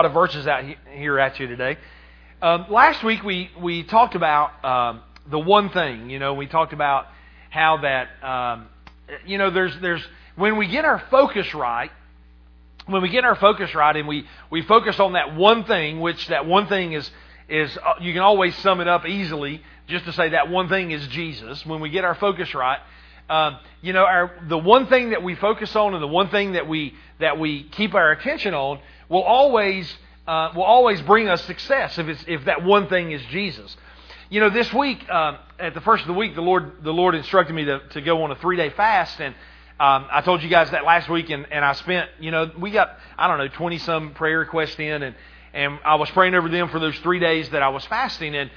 lot of verses out here at you today. Um, last week we we talked about um, the one thing. You know, we talked about how that um, you know there's there's when we get our focus right, when we get our focus right, and we we focus on that one thing, which that one thing is is uh, you can always sum it up easily just to say that one thing is Jesus. When we get our focus right. Um, you know, our, the one thing that we focus on and the one thing that we that we keep our attention on will always uh, will always bring us success if it's if that one thing is Jesus. You know, this week uh, at the first of the week, the Lord the Lord instructed me to, to go on a three day fast, and um, I told you guys that last week, and, and I spent you know we got I don't know twenty some prayer requests in, and and I was praying over them for those three days that I was fasting, and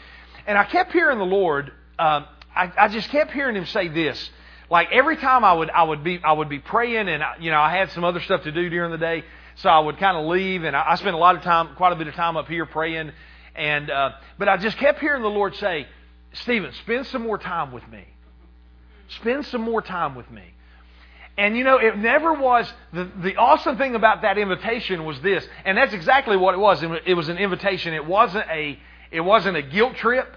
and I kept hearing the Lord. Um, I, I just kept hearing Him say this. Like every time I would I would be I would be praying, and you know I had some other stuff to do during the day so I would kind of leave, and I, I spent a lot of time, quite a bit of time up here praying. And uh, but I just kept hearing the Lord say, "Stephen, spend some more time with me. Spend some more time with me." And you know, it never was the, the awesome thing about that invitation was this, and that's exactly what it was. It was an invitation. It wasn't a it wasn't a guilt trip.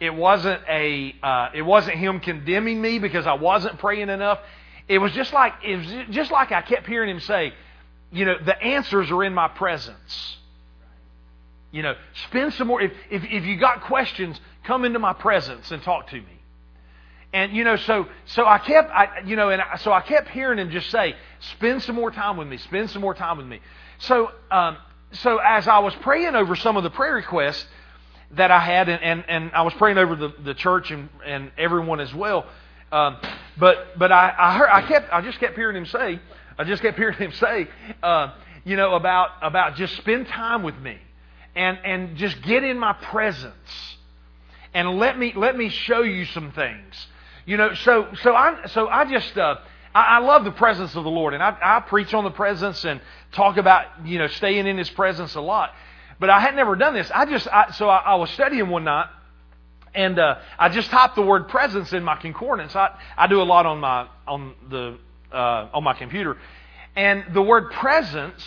It wasn't a uh, it wasn't him condemning me because I wasn't praying enough. It was just like it was just like I kept hearing him say, you know, the answers are in my presence. You know, spend some more. If, if, if you got questions, come into my presence and talk to me. And you know, so so I kept, I, you know, and I, so I kept hearing him just say, "Spend some more time with me. Spend some more time with me." So, um, so as I was praying over some of the prayer requests that I had, and and, and I was praying over the, the church and and everyone as well. Um, but but I I, heard, I kept I just kept hearing him say, I just kept hearing him say, uh, you know, about, about just spend time with me and, and just get in my presence and let me, let me show you some things. You know, so, so I, so I just, uh, I, I love the presence of the Lord and I, I preach on the presence and talk about, you know, staying in His presence a lot. But I had never done this. I just, I, so I, I was studying one night and uh, I just typed the word presence in my concordance. I, I do a lot on my on the uh, on my computer. And the word presence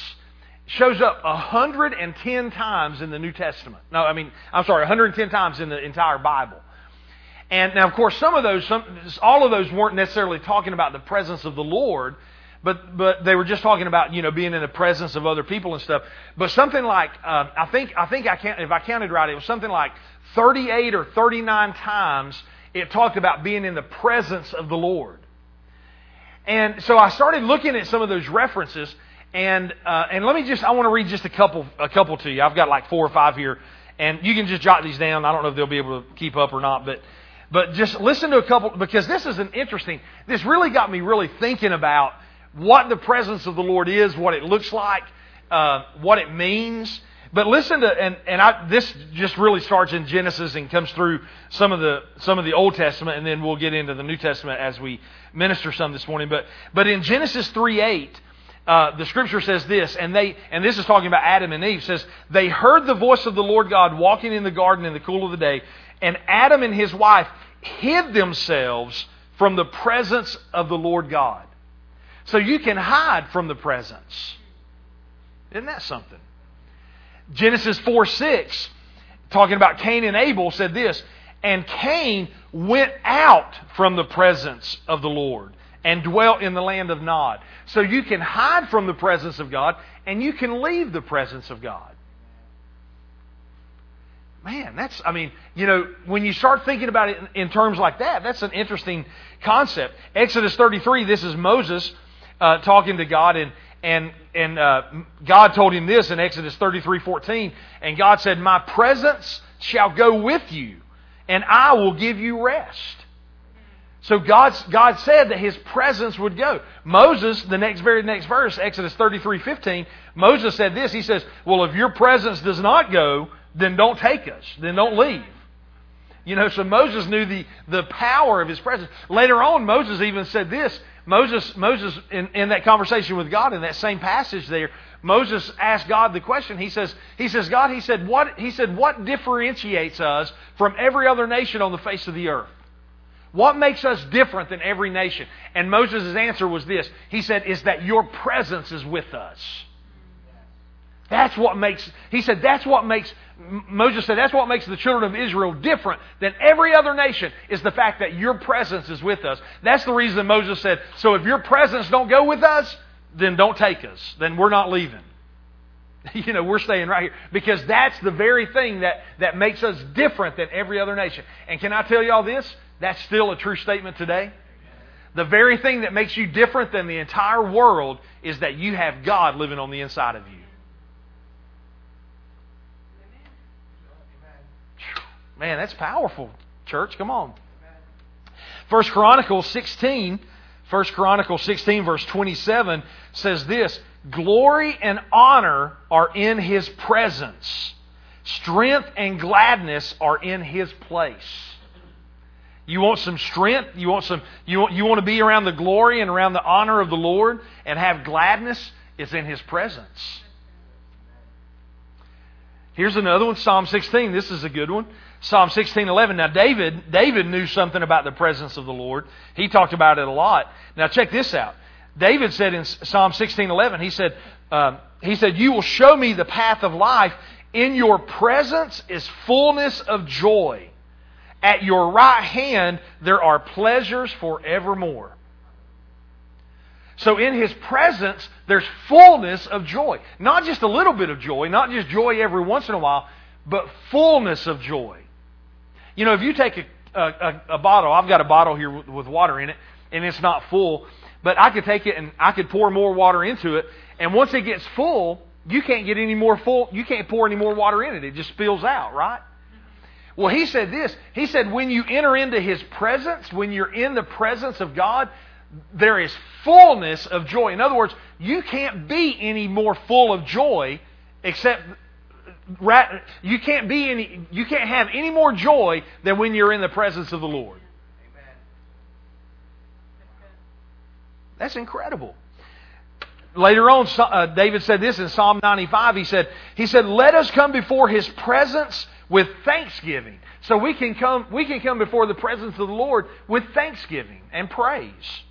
shows up 110 times in the New Testament. No, I mean, I'm sorry, 110 times in the entire Bible. And now, of course, some of those, some, all of those weren't necessarily talking about the presence of the Lord, but but they were just talking about you know being in the presence of other people and stuff. But something like uh, I think I think I can't if I counted right, it was something like 38 or 39 times it talked about being in the presence of the Lord. And so I started looking at some of those references, and uh, and let me just I want to read just a couple a couple to you. I've got like four or five here, and you can just jot these down. I don't know if they'll be able to keep up or not, but but just listen to a couple because this is an interesting. This really got me really thinking about what the presence of the Lord is, what it looks like, uh, what it means. But listen to and and I, this just really starts in Genesis and comes through some of the some of the Old Testament, and then we'll get into the New Testament as we minister some this morning. But, but in Genesis 3 8, uh, the scripture says this, and they, and this is talking about Adam and Eve, says, they heard the voice of the Lord God walking in the garden in the cool of the day, and Adam and his wife hid themselves from the presence of the Lord God. So you can hide from the presence. Isn't that something? Genesis 4 6, talking about Cain and Abel, said this, and Cain went out from the presence of the Lord and dwelt in the land of Nod. So you can hide from the presence of God and you can leave the presence of God. Man, that's, I mean, you know, when you start thinking about it in, terms like that, that's an interesting concept. Exodus 33, this is Moses uh, talking to God, and, and, and uh, God told him this in Exodus 33 14. And God said, My presence shall go with you and I will give you rest. So God's, God said that His presence would go. Moses, the next very next verse, Exodus 33, 15, Moses said this. He says, Well, if your presence does not go, then don't take us. Then don't leave. You know, so Moses knew the, the power of his presence. Later on, Moses even said this. Moses, Moses in, in that conversation with God, in that same passage there, Moses asked God the question. He says, he says, God, he said, what, he said, what differentiates us from every other nation on the face of the earth? What makes us different than every nation? And Moses' answer was this. He said, is that your presence is with us. That's what makes, he said, that's what makes, Moses said, that's what makes the children of Israel different than every other nation is the fact that your presence is with us. That's the reason Moses said, so if your presence don't go with us, then don't take us. Then we're not leaving. You know, we're staying right here. Because that's the very thing that, that makes us different than every other nation. And can I tell y'all this? That's still a true statement today. The very thing that makes you different than the entire world is that you have God living on the inside of you. Man, that's powerful, church. Come on. First Chronicles 16, First Chronicles 16, verse 27 says this Glory and honor are in his presence. Strength and gladness are in his place. You want some strength? You want some you want, you want to be around the glory and around the honor of the Lord and have gladness? It's in his presence. Here's another one, Psalm 16. This is a good one. Psalm 16:11. Now David, David knew something about the presence of the Lord. He talked about it a lot. Now check this out. David said in Psalm 16:11, he said, um, he said, "You will show me the path of life. In your presence is fullness of joy. At your right hand there are pleasures forevermore." So in his presence, there's fullness of joy. Not just a little bit of joy, not just joy every once in a while, but fullness of joy. You know, if you take a, a, a bottle, I've got a bottle here with, with water in it, and it's not full, but I could take it and I could pour more water into it, and once it gets full, you can't get any more full, you can't pour any more water in it. It just spills out, right? Well, he said this. He said, when you enter into his presence, when you're in the presence of God, there is fullness of joy. In other words, you can't be any more full of joy except you can't be any you can't have any more joy than when you're in the presence of the Lord. That's incredible. Later on, uh, David said this in Psalm 95. He said, he said, let us come before his presence with thanksgiving. So we can come, we can come before the presence of the Lord with thanksgiving and praise.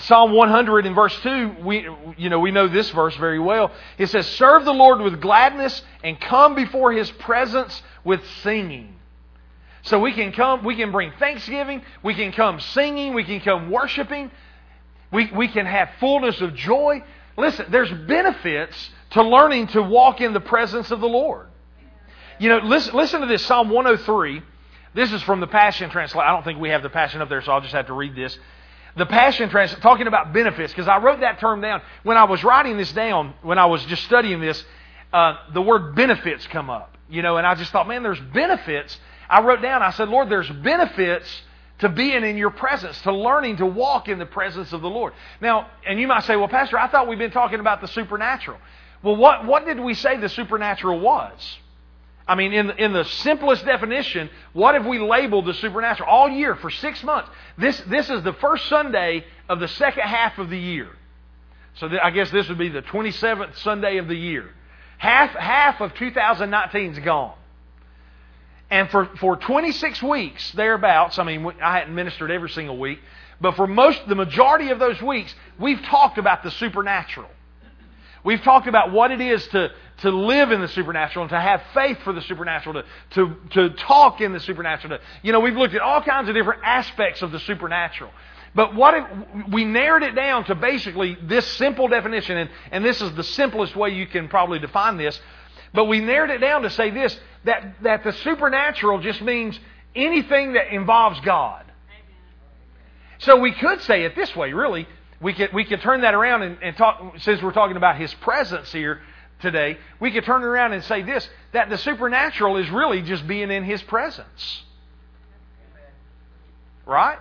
Psalm 100 in verse 2, we, you know, we know this verse very well. It says, Serve the Lord with gladness and come before his presence with singing. So we can come, we can bring thanksgiving, we can come singing, we can come worshiping, we, we can have fullness of joy. Listen, there's benefits to learning to walk in the presence of the Lord. You know, listen, listen to this Psalm 103. This is from the Passion Translation. I don't think we have the Passion up there, so I'll just have to read this. The Passion Translation, talking about benefits, because I wrote that term down. When I was writing this down, when I was just studying this, uh, the word benefits come up. You know, and I just thought, man, there's benefits. I wrote down, I said, Lord, there's benefits to being in your presence, to learning to walk in the presence of the Lord. Now, and you might say, well, Pastor, I thought we've been talking about the supernatural. Well, what, what did we say the supernatural was? I mean, in, in the simplest definition, what have we labeled the supernatural? All year, for six months. This, this is the first Sunday of the second half of the year. So th- I guess this would be the 27th Sunday of the year. Half, half of 2019 is gone. And for, for 26 weeks, thereabouts, I mean, I hadn't ministered every single week, but for most, the majority of those weeks, we've talked about the supernatural. We've talked about what it is to, to live in the supernatural and to have faith for the supernatural, to, to, to talk in the supernatural. To, you know, we've looked at all kinds of different aspects of the supernatural. But what it, we narrowed it down to basically this simple definition, and, and this is the simplest way you can probably define this. But we narrowed it down to say this that, that the supernatural just means anything that involves God. So we could say it this way, really we could, we could turn that around and, and talk, since we're talking about His presence here today, we could turn around and say this that the supernatural is really just being in His presence. Right?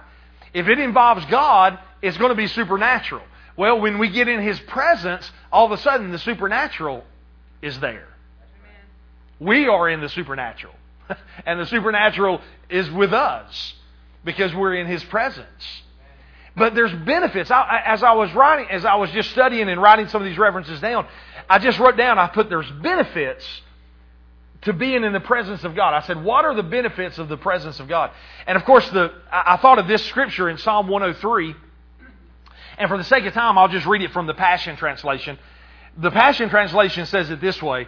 If it involves God, it's going to be supernatural. Well, when we get in His presence, all of a sudden the supernatural is there. We are in the supernatural. and the supernatural is with us because we're in His presence. But there's benefits. I, as I was writing, as I was just studying and writing some of these references down, I just wrote down, I put there's benefits to being in the presence of God. I said, what are the benefits of the presence of God? And of course, the, I thought of this scripture in Psalm 103. And for the sake of time, I'll just read it from the Passion Translation. the Passion Translation says it this way,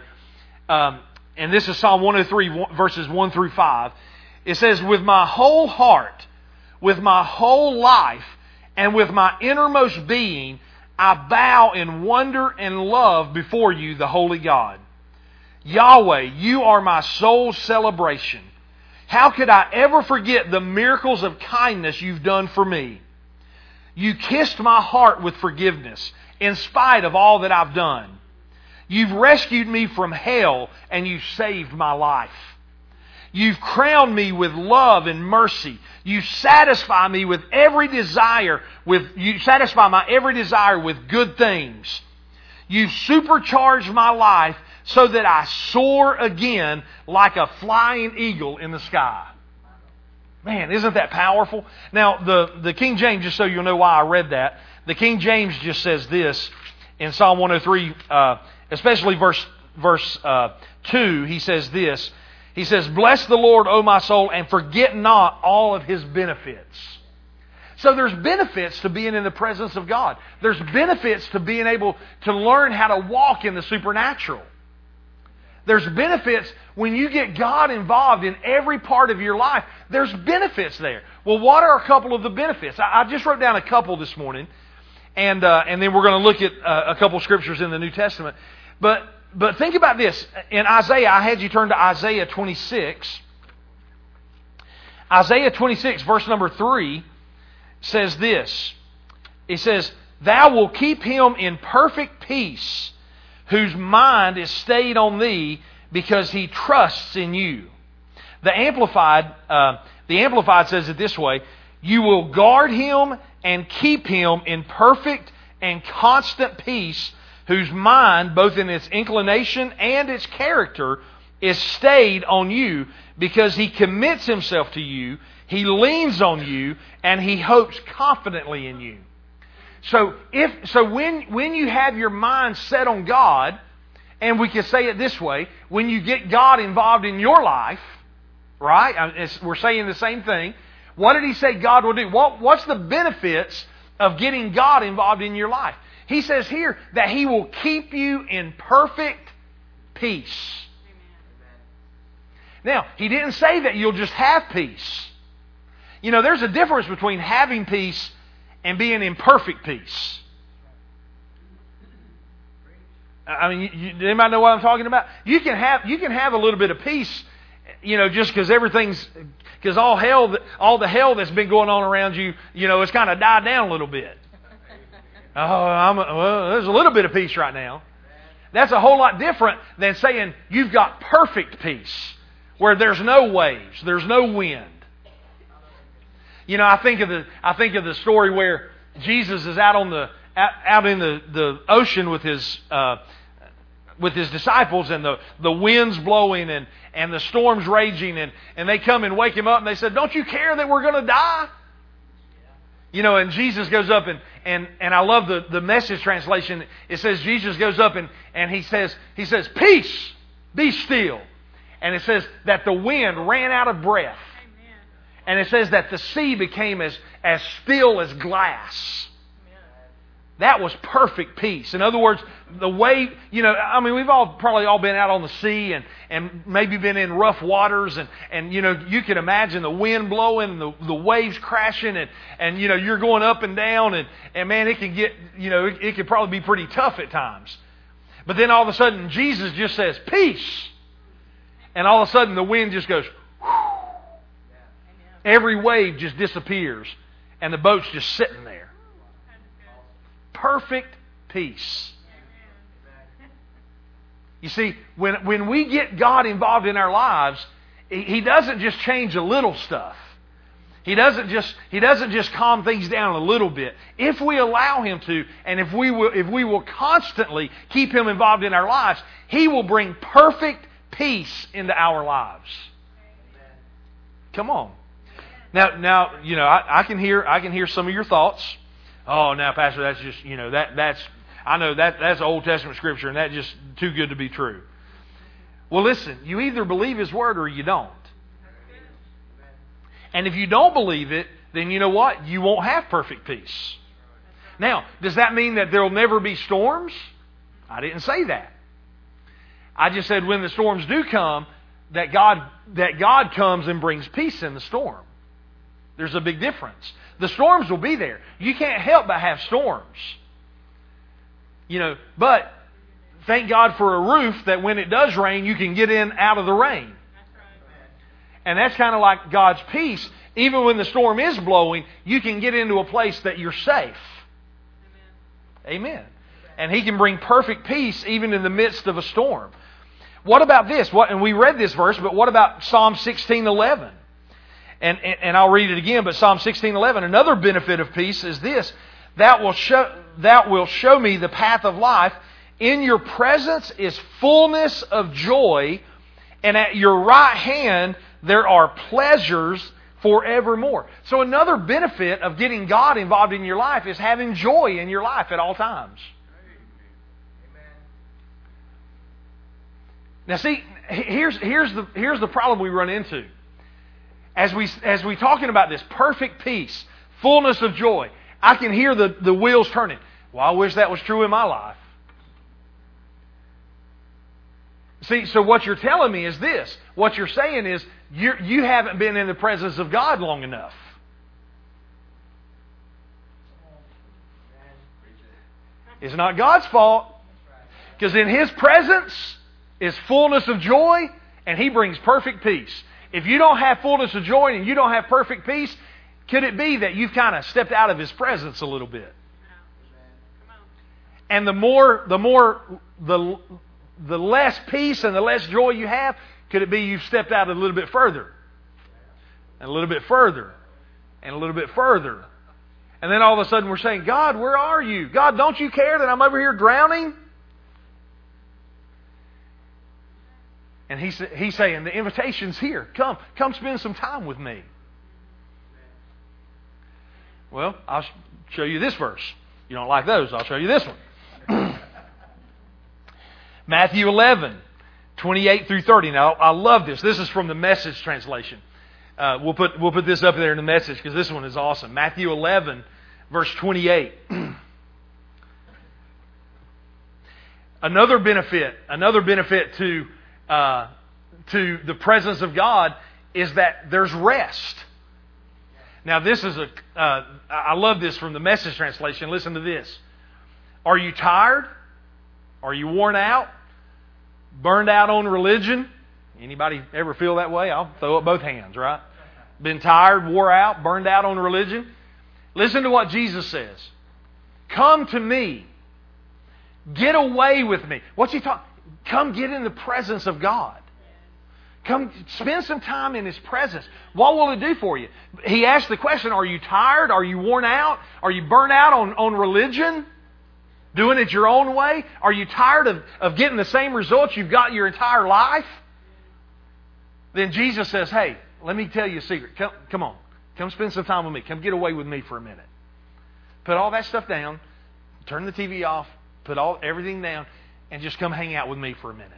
um, and this is Psalm 103, verses 1 through 5. It says, With my whole heart, with my whole life, and with my innermost being, I bow in wonder and love before you, the Holy God. Yahweh, you are my soul's celebration. How could I ever forget the miracles of kindness you've done for me? You kissed my heart with forgiveness in spite of all that I've done. You've rescued me from hell and you saved my life. You've crowned me with love and mercy. You satisfy me with every desire with you satisfy my every desire with good things. You've supercharged my life so that I soar again like a flying eagle in the sky. Man, isn't that powerful? Now, the, the King James, just so you'll know why I read that, the King James just says this in Psalm 103, uh, especially verse, verse uh, 2, he says this. He says, Bless the Lord, O my soul, and forget not all of his benefits. So there's benefits to being in the presence of God. There's benefits to being able to learn how to walk in the supernatural. There's benefits when you get God involved in every part of your life. There's benefits there. Well, what are a couple of the benefits? I, I just wrote down a couple this morning, and uh, and then we're going to look at uh, a couple scriptures in the New Testament. But but think about this. In Isaiah, I had you turn to Isaiah 26. Isaiah 26, verse number 3, says this. It says, Thou will keep him in perfect peace whose mind is stayed on thee because he trusts in you. The Amplified, uh, the Amplified says it this way You will guard him and keep him in perfect and constant peace, whose mind, both in its inclination and its character, is stayed on you because he commits himself to you, he leans on you, and he hopes confidently in you. So if so when when you have your mind set on God, and we can say it this way, when you get God involved in your life, right? Uh, we're saying the same thing. What did he say God will do? What, what's the benefits of getting God involved in your life? He says here that he will keep you in perfect peace. Now, he didn't say that you'll just have peace. You know, there's a difference between having peace and being in perfect peace. I mean, you, anybody know what I'm talking about? You can have you can have a little bit of peace, you know, just because everything's because all hell all the hell that's been going on around you, you know, it's kind of died down a little bit. Oh, I'm a, well, there's a little bit of peace right now. That's a whole lot different than saying you've got perfect peace, where there's no waves, there's no wind. You know, I think of the I think of the story where Jesus is out on the out in the, the ocean with his uh, with his disciples and the, the winds blowing and, and the storms raging and, and they come and wake him up and they said, Don't you care that we're going to die? You know, and Jesus goes up and, and, and I love the, the message translation. It says Jesus goes up and, and he says, he says, Peace, be still. And it says that the wind ran out of breath. And it says that the sea became as, as still as glass. That was perfect peace. In other words, the way, you know, I mean, we've all probably all been out on the sea and, and maybe been in rough waters and, and, you know, you can imagine the wind blowing the, the waves crashing and, and, you know, you're going up and down and, and man, it can get, you know, it, it can probably be pretty tough at times. But then all of a sudden, Jesus just says, peace. And all of a sudden, the wind just goes, Every wave just disappears, and the boat's just sitting there. Perfect peace. You see, when, when we get God involved in our lives, He doesn't just change a little stuff. He doesn't just He doesn't just calm things down a little bit. If we allow Him to, and if we will if we will constantly keep Him involved in our lives, He will bring perfect peace into our lives. Come on. Now, now, you know, I, I can hear I can hear some of your thoughts. Oh, now, Pastor, that's just you know that that's I know that that's Old Testament scripture, and that's just too good to be true. Well, listen, you either believe His word or you don't. And if you don't believe it, then you know what? You won't have perfect peace. Now, does that mean that there will never be storms? I didn't say that. I just said when the storms do come, that God, that God comes and brings peace in the storm. There's a big difference. The storms will be there. You can't help but have storms. You know, but thank God for a roof that when it does rain, you can get in out of the rain. And that's kind of like God's peace. Even when the storm is blowing, you can get into a place that you're safe. Amen. And He can bring perfect peace even in the midst of a storm. What about this? What, and we read this verse, but what about Psalm 16:11? And, and, and I'll read it again, but Psalm 16:11, another benefit of peace is this: that will show that will show me the path of life. In your presence is fullness of joy, and at your right hand there are pleasures forevermore. So another benefit of getting God involved in your life is having joy in your life at all times. Now, see, here's, here's, the, here's the problem we run into. As we, as we talking about this perfect peace, fullness of joy, I can hear the, the wheels turning. Well, I wish that was true in my life. See, so what you're telling me is this. What you're saying is you you haven't been in the presence of God long enough. It's not God's fault. Because in His presence is fullness of joy, and He brings perfect peace. If you don't have fullness of joy and you don't have perfect peace, could it be that you've kind of stepped out of His presence a little bit? And the more, the more, the, the less peace and the less joy you have, could it be you've stepped out a little bit further? And a little bit further. And a little bit further. And then all of a sudden we're saying, God, where are you? God, don't you care that I'm over here drowning? And he's, he's saying, the invitation's here. Come, come spend some time with me. Well, I'll show you this verse. You don't like those, I'll show you this one. Matthew 11, 28 through 30. Now, I love this. This is from the message translation. Uh, we'll, put, we'll put this up there in the message because this one is awesome. Matthew 11, verse 28. another benefit, another benefit to uh, to the presence of God is that there's rest. Now, this is a. Uh, I love this from the message translation. Listen to this. Are you tired? Are you worn out? Burned out on religion? Anybody ever feel that way? I'll throw up both hands, right? Been tired, wore out, burned out on religion? Listen to what Jesus says. Come to me. Get away with me. What's he talking? Come get in the presence of God. Come spend some time in His presence. What will it do for you? He asked the question Are you tired? Are you worn out? Are you burnt out on, on religion? Doing it your own way? Are you tired of, of getting the same results you've got your entire life? Then Jesus says, Hey, let me tell you a secret. Come, come on. Come spend some time with me. Come get away with me for a minute. Put all that stuff down. Turn the TV off. Put all everything down and just come hang out with me for a minute.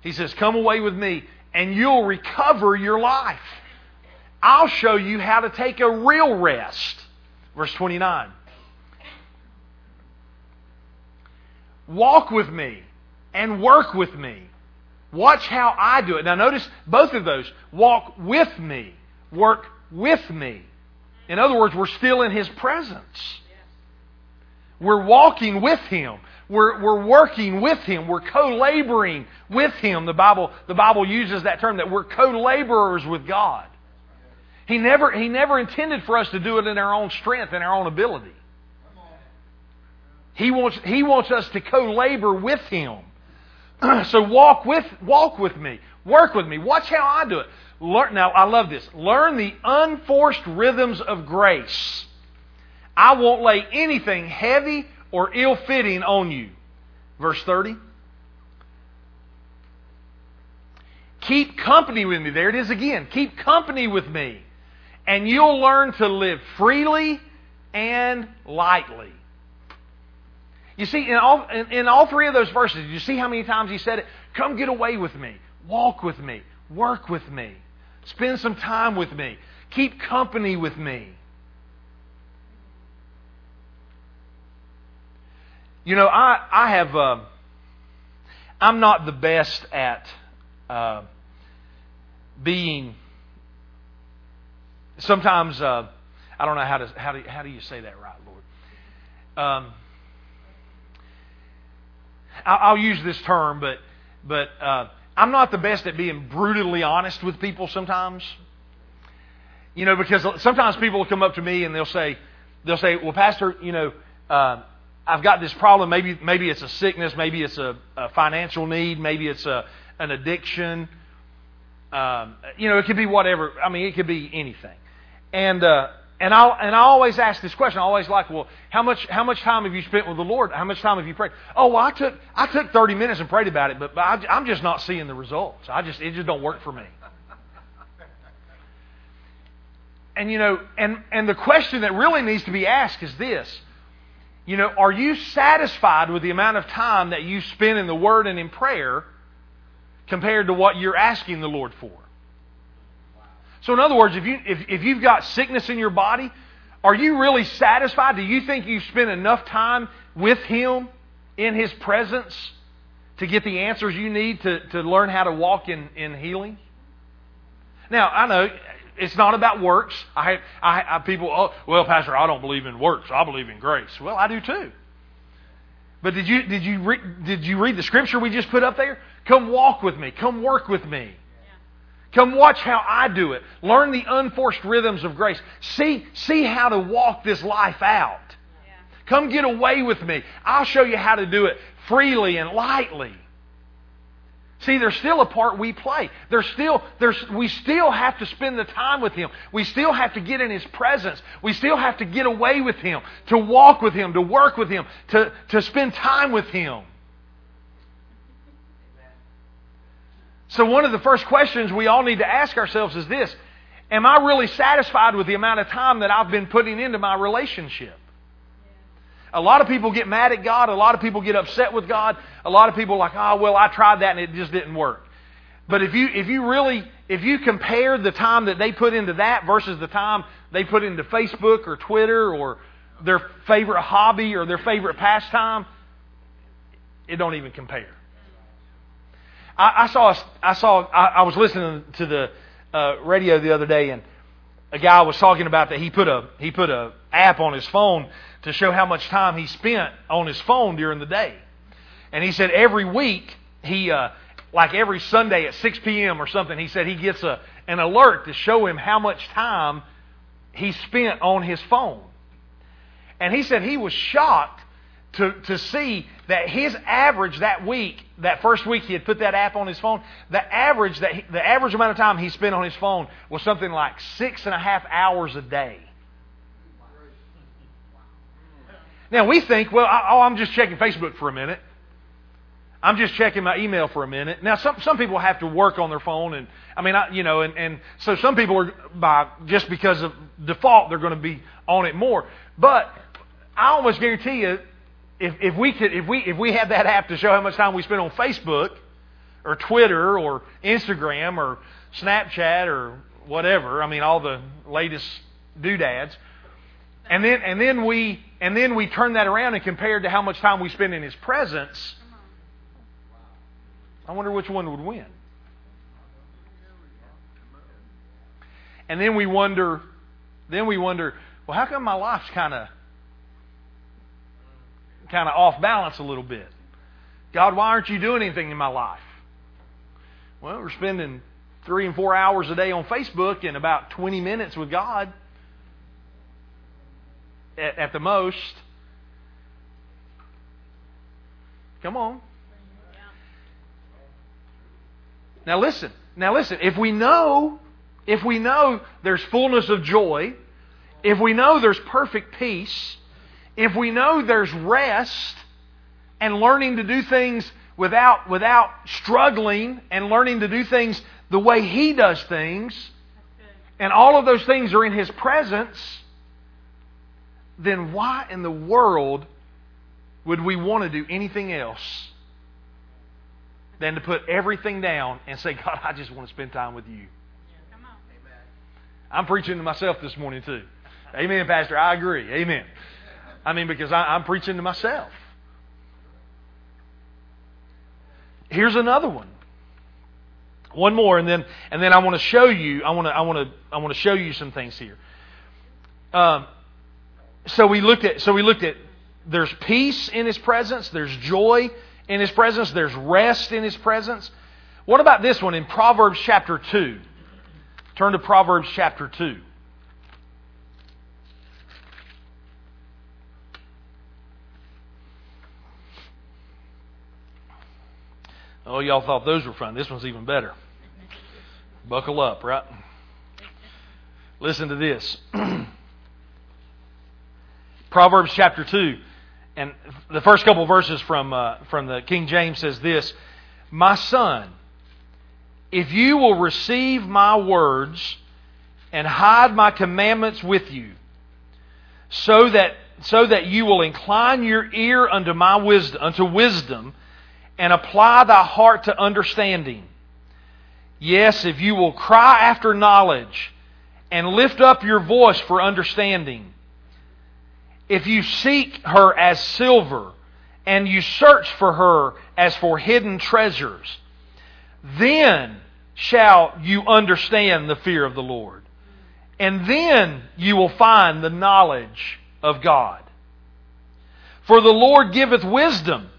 He says, Come away with me and you'll recover your life. I'll show you how to take a real rest. Verse 29. Walk with me and work with me. Watch how I do it. Now, notice both of those. Walk with me, work with me. In other words, we're still in His presence. We're walking with Him. We're, we're working with Him. We're co-laboring with Him. The Bible, the Bible uses that term that we're co-laborers with God. He never, he never intended for us to do it in our own strength and our own ability. He wants, he wants us to co-labor with Him. so walk with, walk with me. Work with me. Watch how I do it. Learn, now, I love this. Learn the unforced rhythms of grace. I won't lay anything heavy or ill fitting on you. Verse 30. Keep company with me. There it is again. Keep company with me. And you'll learn to live freely and lightly. You see, in all, in, in, all three of those verses, you see how many times he said it? Come get away with me. Walk with me. Work with me. Spend some time with me. Keep company with me. You know, I I have. Uh, I'm not the best at uh, being. Sometimes uh, I don't know how to how do how do you say that right, Lord. Um, I'll, use this term, but but uh, I'm not the best at being brutally honest with people sometimes. You know, because sometimes people will come up to me and they'll say, they'll say, well, Pastor, you know, uh, I've got this problem. Maybe, maybe it's a sickness. Maybe it's a, a financial need. Maybe it's a, an addiction. Um, you know, it could be whatever. I mean, it could be anything. And, uh, and I and I always ask this question. I always like, well, how much how much time have you spent with the Lord? How much time have you prayed? Oh, well, I took I took 30 minutes and prayed about it, but, but I, I'm just not seeing the results. I just it just don't work for me. And you know, and and the question that really needs to be asked is this. You know, are you satisfied with the amount of time that you spend in the Word and in prayer compared to what you're asking the Lord for? So, in other words, if, you, if, if you've got sickness in your body, are you really satisfied? Do you think you've spent enough time with Him in His presence to get the answers you need to, to learn how to walk in, in healing? Now, I know it's not about works. I, I, I people, oh, well, Pastor, I don't believe in works. I believe in grace. Well, I do too. But did you did you re, did you read the scripture we just put up there? Come walk with me. Come work with me. Come watch how I do it. Learn the unforced rhythms of grace. See, see how to walk this life out. Yeah. Come get away with me. I'll show you how to do it freely and lightly. See, there's still a part we play. There's still, there's, we still have to spend the time with Him. We still have to get in His presence. We still have to get away with Him, to walk with Him, to work with Him, to, to spend time with Him. So, one of the first questions we all need to ask ourselves is this Am I really satisfied with the amount of time that I've been putting into my relationship? A lot of people get mad at God. A lot of people get upset with God. A lot of people are like, oh, well, I tried that and it just didn't work. But if you, if you really, if you compare the time that they put into that versus the time they put into Facebook or Twitter or their favorite hobby or their favorite pastime, it don't even compare. I, I saw, I saw, I, I, was listening to the uh, radio the other day, and a guy was talking about that he put a he put a app on his phone to show how much time he spent on his phone during the day, and he said every week he. Uh, like every Sunday at 6 p.m. or something, he said he gets a, an alert to show him how much time he spent on his phone. And he said he was shocked to, to see that his average that week, that first week he had put that app on his phone, the average that he, the average amount of time he spent on his phone was something like six and a half hours a day. Now we think, well, I, oh, I'm just checking Facebook for a minute. I'm just checking my email for a minute. Now, some some people have to work on their phone, and I mean, I, you know, and, and so some people are by just because of default they're going to be on it more. But I almost guarantee you, if, if we could, if we, if we had that app to show how much time we spend on Facebook or Twitter or Instagram or Snapchat or whatever, I mean, all the latest doodads, and then, and then we, and then we turn that around and compare to how much time we spend in His presence, I wonder which one would win. And then we wonder, then we wonder, well, how come my life's kind of kind of off balance a little bit. God, why aren't you doing anything in my life? Well, we're spending three and four hours a day on Facebook and about 20 minutes with God at, at the most. Come on. Now listen. Now listen. If we know, if we know there's fullness of joy, if we know there's perfect peace, if we know there's rest and learning to do things without, without struggling and learning to do things the way He does things, and all of those things are in His presence, then why in the world would we want to do anything else than to put everything down and say, God, I just want to spend time with you? I'm preaching to myself this morning, too. Amen, Pastor. I agree. Amen. I mean, because I, am preaching to myself. here's another one. One more, and then and then I want to show you. I want to I want to I want to show you some things here. Um, so we looked at so we looked at there's peace in His presence. There's joy in His presence. There's rest in His presence. What about this one in Proverbs chapter two? Turn to Proverbs chapter two. Oh, y'all thought those were fun. This one's even better. Buckle up, right? Listen to this. Proverbs chapter 2. And the first couple verses from, uh, from the King James says this My son, if you will receive my words and hide my commandments with you, so that, so that you will incline your ear unto my wisdom, unto wisdom, and apply thy heart to understanding. Yes, if you will cry after knowledge and lift up your voice for understanding. If you seek her as silver and you search for her as for hidden treasures, then shall you understand the fear of the Lord. And then you will find the knowledge of God. For the Lord giveth wisdom.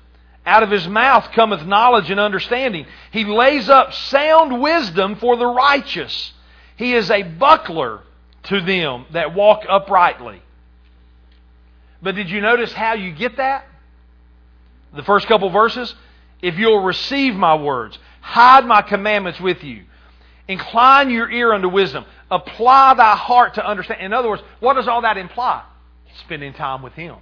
Out of his mouth cometh knowledge and understanding. He lays up sound wisdom for the righteous. He is a buckler to them that walk uprightly. But did you notice how you get that? The first couple verses? If you'll receive my words, hide my commandments with you, incline your ear unto wisdom, apply thy heart to understand. In other words, what does all that imply? Spending time with Him.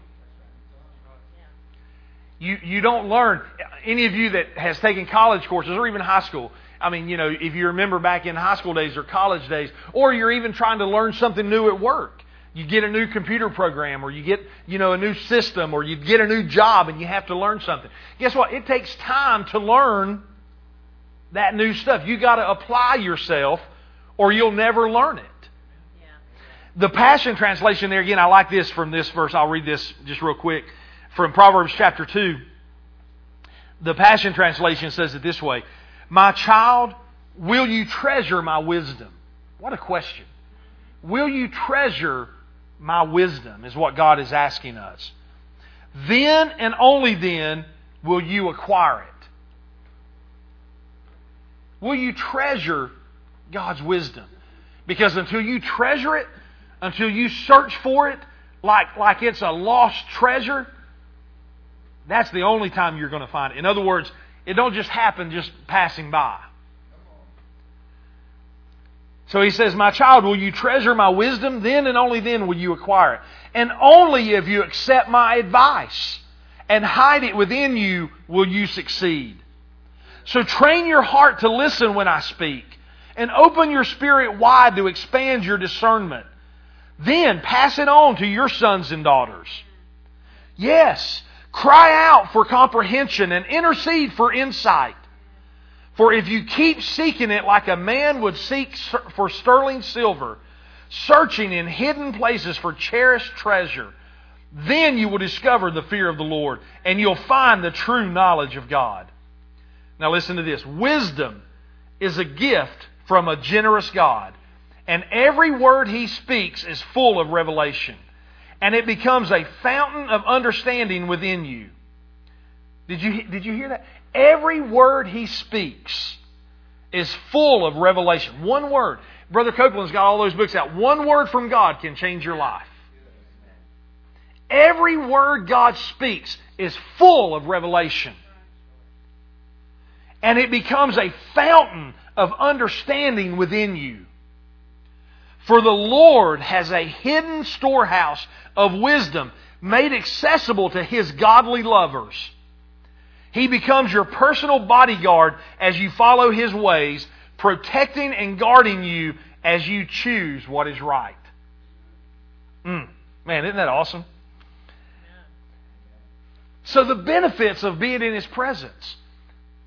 You, you don't learn. Any of you that has taken college courses or even high school, I mean, you know, if you remember back in high school days or college days, or you're even trying to learn something new at work. You get a new computer program or you get, you know, a new system or you get a new job and you have to learn something. Guess what? It takes time to learn that new stuff. You got to apply yourself or you'll never learn it. The Passion Translation there, again, I like this from this verse. I'll read this just real quick from Proverbs chapter 2. The Passion Translation says it this way My child, will you treasure my wisdom? What a question. Will you treasure my wisdom? Is what God is asking us. Then and only then will you acquire it. Will you treasure God's wisdom? Because until you treasure it, until you search for it like, like it's a lost treasure, that's the only time you're going to find it. In other words, it don't just happen just passing by. So he says, My child, will you treasure my wisdom? Then and only then will you acquire it. And only if you accept my advice and hide it within you will you succeed. So train your heart to listen when I speak and open your spirit wide to expand your discernment. Then pass it on to your sons and daughters. Yes, Cry out for comprehension and intercede for insight. For if you keep seeking it like a man would seek for sterling silver, searching in hidden places for cherished treasure, then you will discover the fear of the Lord and you'll find the true knowledge of God. Now listen to this. Wisdom is a gift from a generous God, and every word he speaks is full of revelation and it becomes a fountain of understanding within you. Did you, did you hear that? Every word he speaks is full of revelation. One word. Brother Copeland's got all those books out. One word from God can change your life. Every word God speaks is full of revelation. And it becomes a fountain of understanding within you. For the Lord has a hidden storehouse of wisdom made accessible to His godly lovers. He becomes your personal bodyguard as you follow His ways, protecting and guarding you as you choose what is right. Mm. Man, isn't that awesome? So, the benefits of being in His presence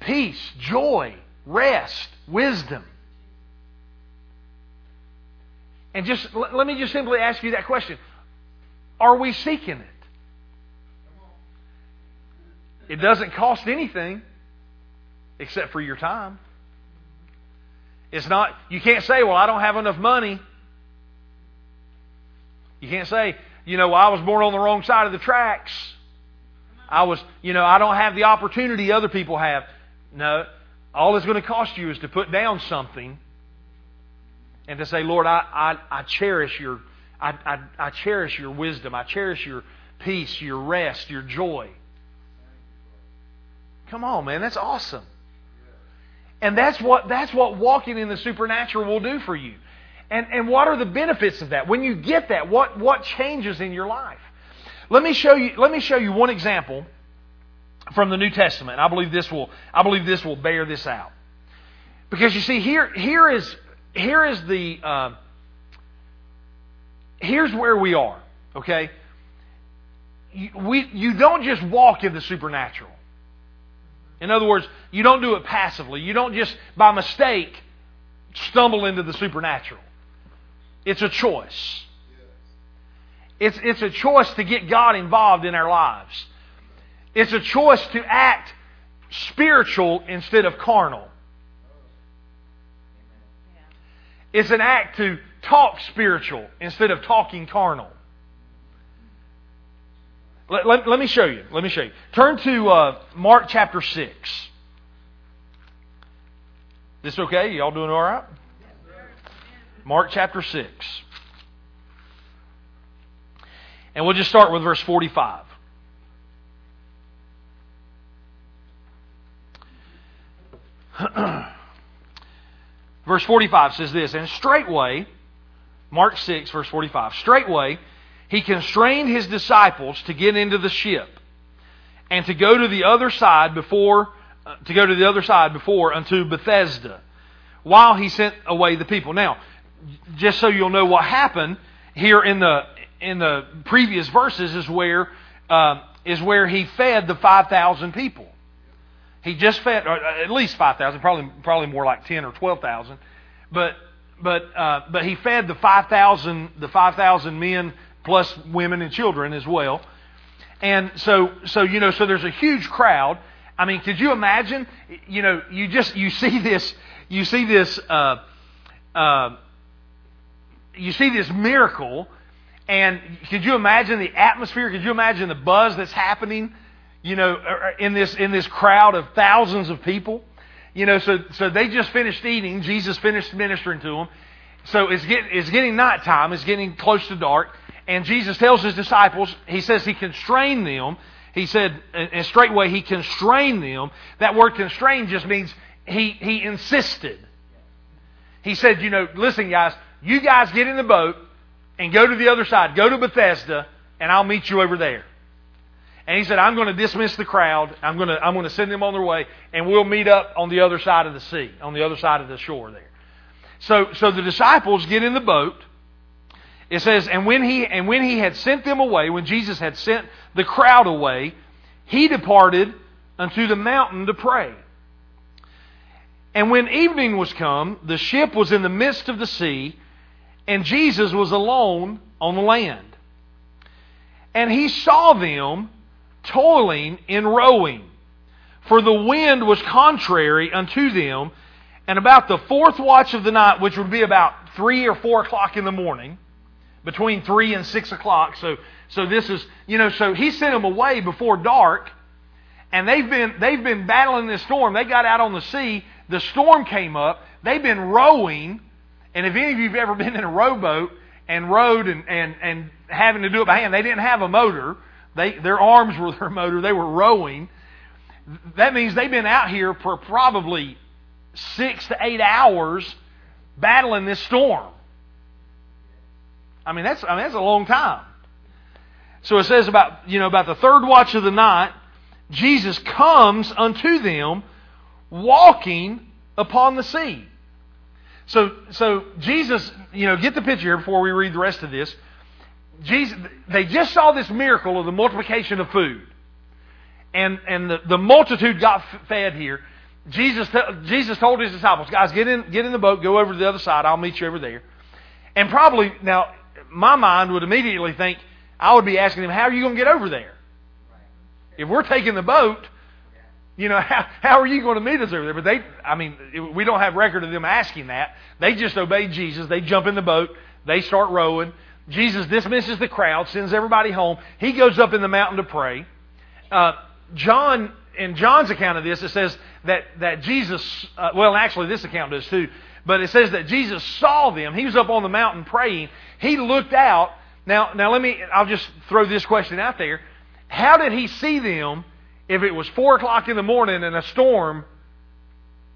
peace, joy, rest, wisdom. And just let me just simply ask you that question. Are we seeking it? It doesn't cost anything. except for your time. It's not, you can't say, well, I don't have enough money. You can't say, you know, I was born on the wrong side of the tracks. I was, you know, I don't have the opportunity other people have. No. All it's going to cost you is to put down something and to say, Lord, I, I, I cherish your I, I, I cherish your wisdom. I cherish your peace, your rest, your joy. Come on, man, that's awesome. And that's what that's what walking in the supernatural will do for you. And and what are the benefits of that? When you get that, what what changes in your life? Let me show you let me show you one example from the New Testament. I believe this will I believe this will bear this out. Because you see here here is here is the uh, here's where we are. Okay, you, we you don't just walk in the supernatural. In other words, you don't do it passively. You don't just, by mistake, stumble into the supernatural. It's a choice. It's, it's a choice to get God involved in our lives. It's a choice to act spiritual instead of carnal. It's an act to talk spiritual instead of talking carnal. Let, let, let, me show you. Let me show you. Turn to uh, Mark chapter 6. This okay? Y'all doing all right? Mark chapter 6. And we'll just start with verse 45. verse 45 says this, and straightway, Mark 6, verse 45, straightway, he constrained his disciples to get into the ship and to go to the other side before uh, to go to the other side before unto Bethsaida while he sent away the people. Now, just so you'll know what happened here in the in the previous verses is where uh, is where he fed the five thousand people. He just fed uh, at least five thousand, probably probably more like ten or twelve thousand, but but uh, but he fed the five thousand the five thousand men plus women and children as well. And so, so you know, so there's a huge crowd. I mean, could you imagine? You know, you just you see this, you see this, uh, uh, you see this miracle, and could you imagine the atmosphere? Could you imagine the buzz that's happening? You know, er, er, in this in this crowd of thousands of people. You know, so so they just finished eating. Jesus finished ministering to them. So it's getting it's getting nighttime. It's getting close to dark. And Jesus tells his disciples, he says he constrained them. He said, and straightway he constrained them. That word constrained just means he, he insisted. He said, you know, listen, guys, you guys get in the boat and go to the other side. Go to Bethsaida, and I'll meet you over there. And he said, I'm going to dismiss the crowd. I'm going to, I'm going to send them on their way, and we'll meet up on the other side of the sea, on the other side of the shore there. So, so the disciples get in the boat it says, and when he and when he had sent them away, when Jesus had sent the crowd away, he departed unto the mountain to pray. And when evening was come, the ship was in the midst of the sea, and Jesus was alone on the land. And he saw them toiling in rowing, for the wind was contrary unto them. And about the fourth watch of the night, which would be about three or four o'clock in the morning, between three and six o'clock. So, so this is, you know, so he sent them away before dark, and they've been they've been battling this storm. They got out on the sea. The storm came up. They've been rowing, and if any of you've ever been in a rowboat and rowed and and and having to do it by hand, they didn't have a motor. They their arms were their motor. They were rowing. That means they've been out here for probably six to eight hours battling this storm. I mean, that's, I mean, that's a long time. So it says about, you know, about the third watch of the night, Jesus comes unto them walking upon the sea. So, so Jesus, you know, get the picture here before we read the rest of this. Jesus, they just saw this miracle of the multiplication of food. And, and the, the multitude got fed here. Jesus, Jesus told his disciples, guys, get in, get in the boat, go over to the other side. I'll meet you over there. And probably, now, my mind would immediately think, I would be asking him, how are you going to get over there? If we're taking the boat, You know, how, how are you going to meet us over there? But they, I mean, we don't have record of them asking that. They just obey Jesus. They jump in the boat. They start rowing. Jesus dismisses the crowd, sends everybody home. He goes up in the mountain to pray. Uh, John, in John's account of this, it says that, that Jesus, uh, well, actually, this account does too, but it says that Jesus saw them. He was up on the mountain praying. He looked out. Now, now let me, I'll just throw this question out there. How did he see them if it was 4 o'clock in the morning and a storm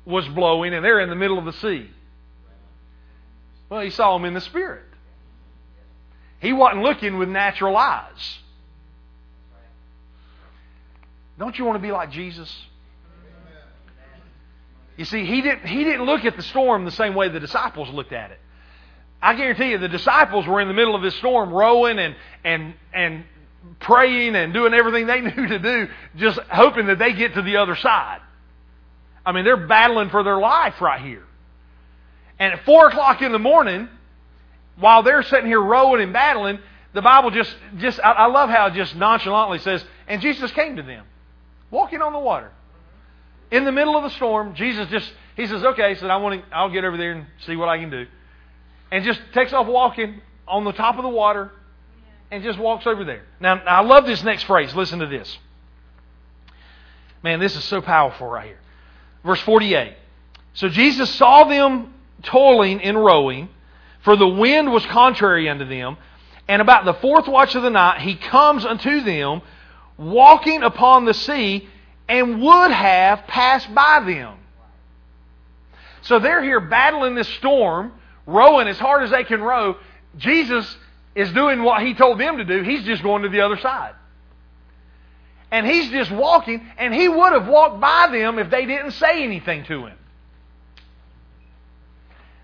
was blowing and they're in the middle of the sea? Well, he saw them in the Spirit. He wasn't looking with natural eyes. Don't you want to be like Jesus? You see, he didn't, he didn't look at the storm the same way the disciples looked at it. I guarantee you, the disciples were in the middle of this storm, rowing and, and, and praying and doing everything they knew to do, just hoping that they get to the other side. I mean, they're battling for their life right here. And at 4 o'clock in the morning, while they're sitting here rowing and battling, the Bible just, just I, love how it just nonchalantly says, and Jesus came to them, walking on the water. In the middle of the storm, Jesus just, he says, okay, so I want to, I'll get over there and see what I can do. And just takes off walking on the top of the water and just walks over there. Now, I love this next phrase. Listen to this. Man, this is so powerful right here. Verse 48. So Jesus saw them toiling and rowing for the wind was contrary unto them. And about the fourth watch of the night, he comes unto them, walking upon the sea, and would have passed by them. So they're here battling this storm, rowing as hard as they can row. Jesus is doing what he told them to do. He's just going to the other side. And he's just walking, and he would have walked by them if they didn't say anything to him.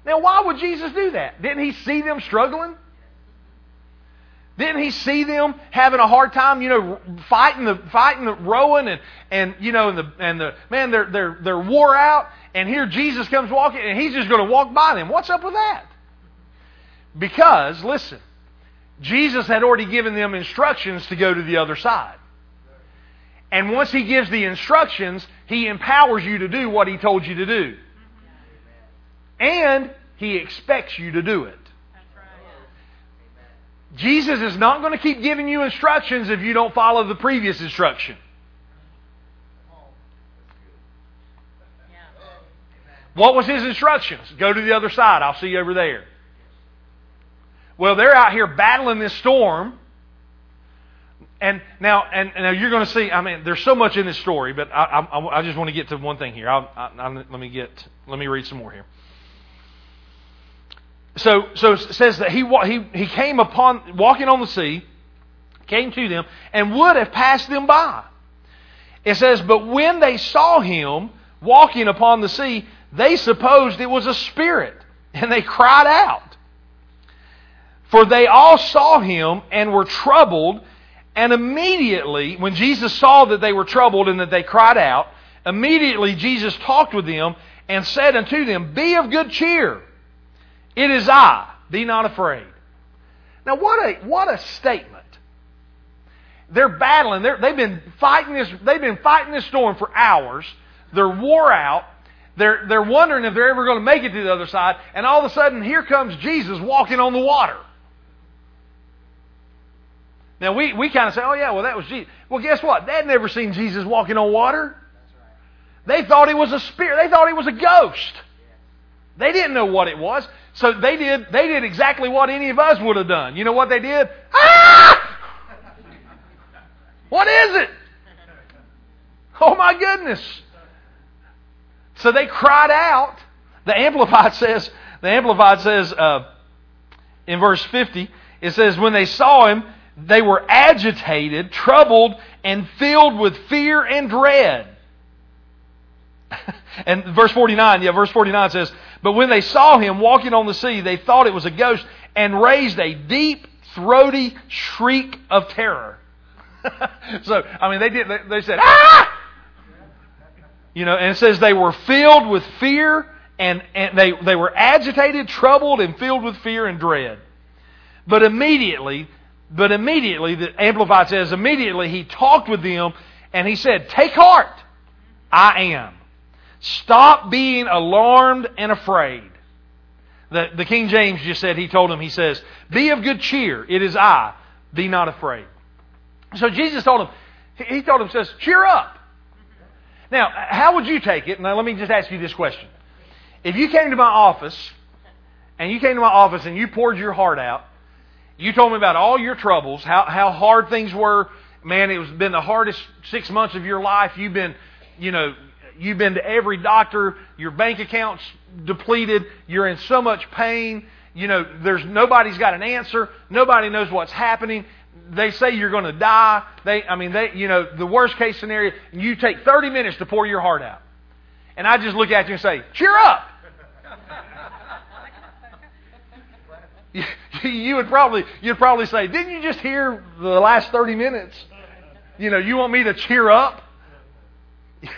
Now, why would Jesus do that? Didn't he see them struggling? Didn't he see them having a hard time, you know, fighting the fighting the rowing and and you know and the and the man they're they're they're wore out and here Jesus comes walking and he's just going to walk by them. What's up with that? Because listen, Jesus had already given them instructions to go to the other side. And once he gives the instructions, he empowers you to do what he told you to do. And he expects you to do it. Jesus is not going to keep giving you instructions if you don't follow the previous instruction. What was his instructions? Go to the other side. I'll see you over there. Well, they're out here battling this storm. And now, and, and now you're going to see. I mean, there's so much in this story, but I, I, I just want to get to one thing here. I, let me get. Let me read some more here. So, so it says that he, he, he came upon, walking on the sea, came to them, and would have passed them by. It says, But when they saw him walking upon the sea, they supposed it was a spirit, and they cried out. For they all saw him and were troubled, and immediately, when Jesus saw that they were troubled and that they cried out, immediately Jesus talked with them and said unto them, Be of good cheer. It is I. Be not afraid. Now, what a, what a statement. They're battling. they have been fighting this. They've been fighting this storm for hours. They're wore out. They're, they're wondering if they're ever going to make it to the other side. And all of a sudden, here comes Jesus walking on the water. Now, we, we kind of say, oh, yeah, well, that was Jesus. Well, guess what? They'd never seen Jesus walking on water. They thought he was a spirit. They thought he was a ghost. They didn't know what it was. So they did, they did exactly what any of us would have done. You know what they did? Ah! What is it? Oh my goodness. So they cried out. The Amplified says, the Amplified says uh, in verse 50, it says, when they saw him, they were agitated, troubled, and filled with fear and dread. and verse 49, yeah, verse 49 says, But when they saw him walking on the sea, they thought it was a ghost and raised a deep, throaty shriek of terror. so, I mean, they did, they, they said, ah! You know, and it says they were filled with fear and, and they, they were agitated, troubled, and filled with fear and dread. But immediately, but immediately, the Amplified says, immediately he talked with them and he said, Take heart. I am. Stop being alarmed and afraid. The, the King James just said, he told him, he says, Be of good cheer. It is I. Be not afraid. So Jesus told him, he told him, says, cheer up. Now, how would you take it? Now, let me just ask you this question. If you came to my office, and you came to my office and you poured your heart out, you told me about all your troubles, how, how hard things were. Man, it was been the hardest six months of your life. You've been, you know, you've been to every doctor. Your bank account's depleted. You're in so much pain. You know, there's nobody's got an answer. Nobody knows what's happening. They say you're going to die. They, I mean, they, you know, the worst case scenario. You take 30 minutes to pour your heart out, and I just look at you and say, "Cheer up." you would probably you'd probably say, "Didn't you just hear the last 30 minutes? You know, you want me to cheer up?"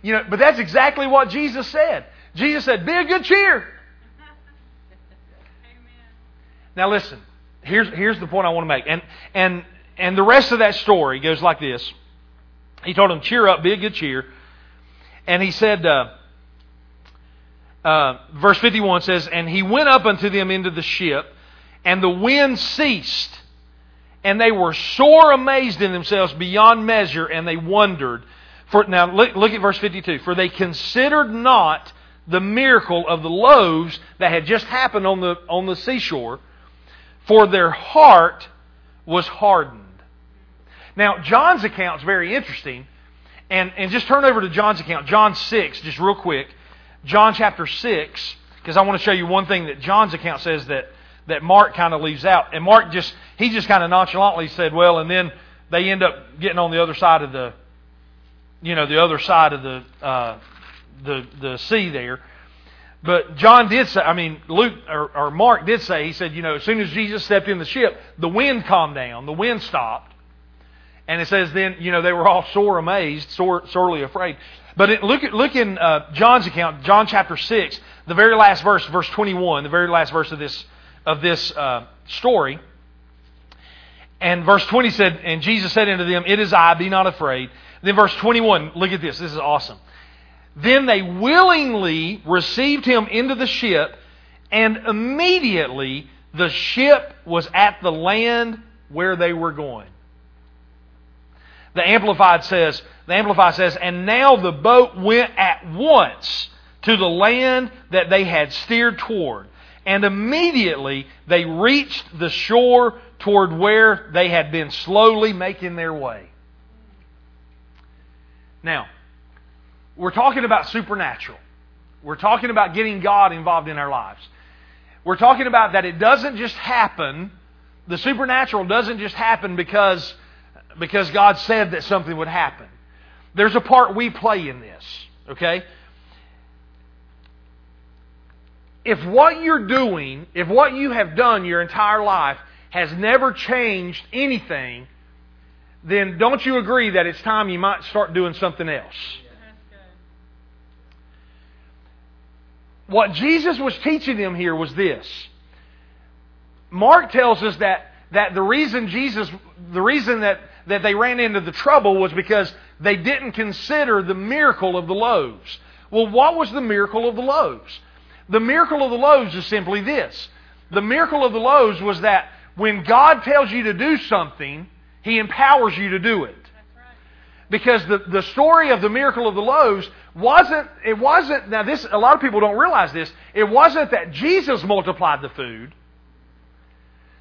You know, but that's exactly what Jesus said. Jesus said, "Be a good cheer." Now listen, here's here's the point I want to make. And and and the rest of that story goes like this. He told him, "Cheer up, be a good cheer." And he said uh, uh, verse 51 says, And he went up unto them into the ship, and the wind ceased. And they were sore amazed in themselves beyond measure, and they wondered. For, now, look, look at verse 52. For they considered not the miracle of the loaves that had just happened on the, on the seashore, for their heart was hardened. Now, John's account is very interesting. And, and just turn over to John's account, John 6, just real quick. John chapter 6, because I want to show you one thing that John's account says that, that Mark kind of leaves out. And Mark just, he just kind of nonchalantly said, well, and then they end up getting on the other side of the, you know, the other side of the, uh, the, the sea there. But John did say, I mean, Luke or, or Mark did say, he said, you know, as soon as Jesus stepped in the ship, the wind calmed down, the wind stopped. And it says then, you know, they were all sore amazed, sore, sorely afraid. But it, look, at, look in uh, John's account, John chapter 6, the very last verse, verse 21, the very last verse of this, of this uh, story. And verse 20 said, And Jesus said unto them, It is I, be not afraid. Then verse 21, look at this, this is awesome. Then they willingly received him into the ship, and immediately the ship was at the land where they were going. The Amplified says, the Amplified says, and now the boat went at once to the land that they had steered toward. And immediately they reached the shore toward where they had been slowly making their way. Now, we're talking about supernatural. We're talking about getting God involved in our lives. We're talking about that it doesn't just happen, the supernatural doesn't just happen because, because God said that something would happen. There's a part we play in this, okay? If what you're doing, if what you have done your entire life has never changed anything, then don't you agree that it's time you might start doing something else? What Jesus was teaching them here was this. Mark tells us that, that the reason Jesus, the reason that, that they ran into the trouble was because they didn't consider the miracle of the loaves. Well, what was the miracle of the loaves? The miracle of the loaves is simply this. The miracle of the loaves was that when God tells you to do something, He empowers you to do it. Because the, the story of the miracle of the loaves wasn't, it wasn't, now this, a lot of people don't realize this, it wasn't that Jesus multiplied the food.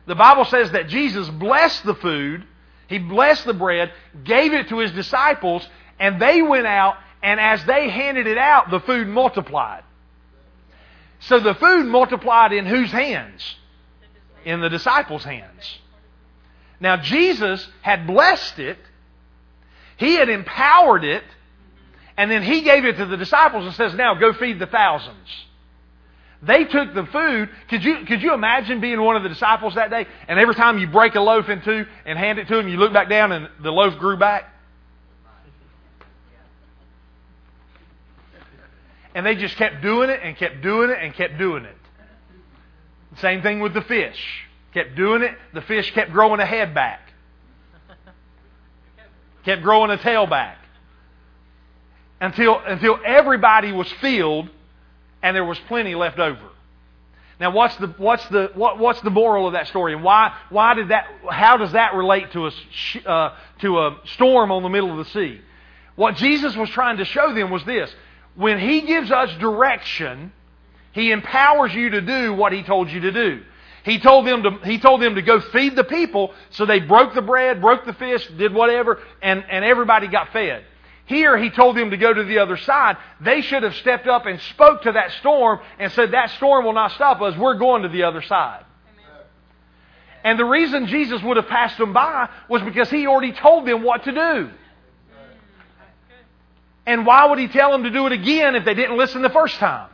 The Bible says that Jesus blessed the food he blessed the bread, gave it to his disciples, and they went out, and as they handed it out, the food multiplied. So the food multiplied in whose hands? In the disciples' hands. Now, Jesus had blessed it, He had empowered it, and then He gave it to the disciples and says, Now go feed the thousands. They took the food. Could you, could you imagine being one of the disciples that day? And every time you break a loaf in two and hand it to them, you look back down and the loaf grew back? And they just kept doing it and kept doing it and kept doing it. Same thing with the fish. Kept doing it. The fish kept growing a head back. Kept growing a tail back. Until, until everybody was filled and there was plenty left over. Now, what's the, what's the, what, what's the moral of that story? And why, why did that, how does that relate to a, uh, to a storm on the middle of the sea? What Jesus was trying to show them was this. When He gives us direction, He empowers you to do what He told you to do. He told them to, he told them to go feed the people, so they broke the bread, broke the fish, did whatever, and, and everybody got fed. Here he told them to go to the other side. They should have stepped up and spoke to that storm and said, That storm will not stop us. We're going to the other side. And the reason Jesus would have passed them by was because he already told them what to do. And why would he tell them to do it again if they didn't listen the first time?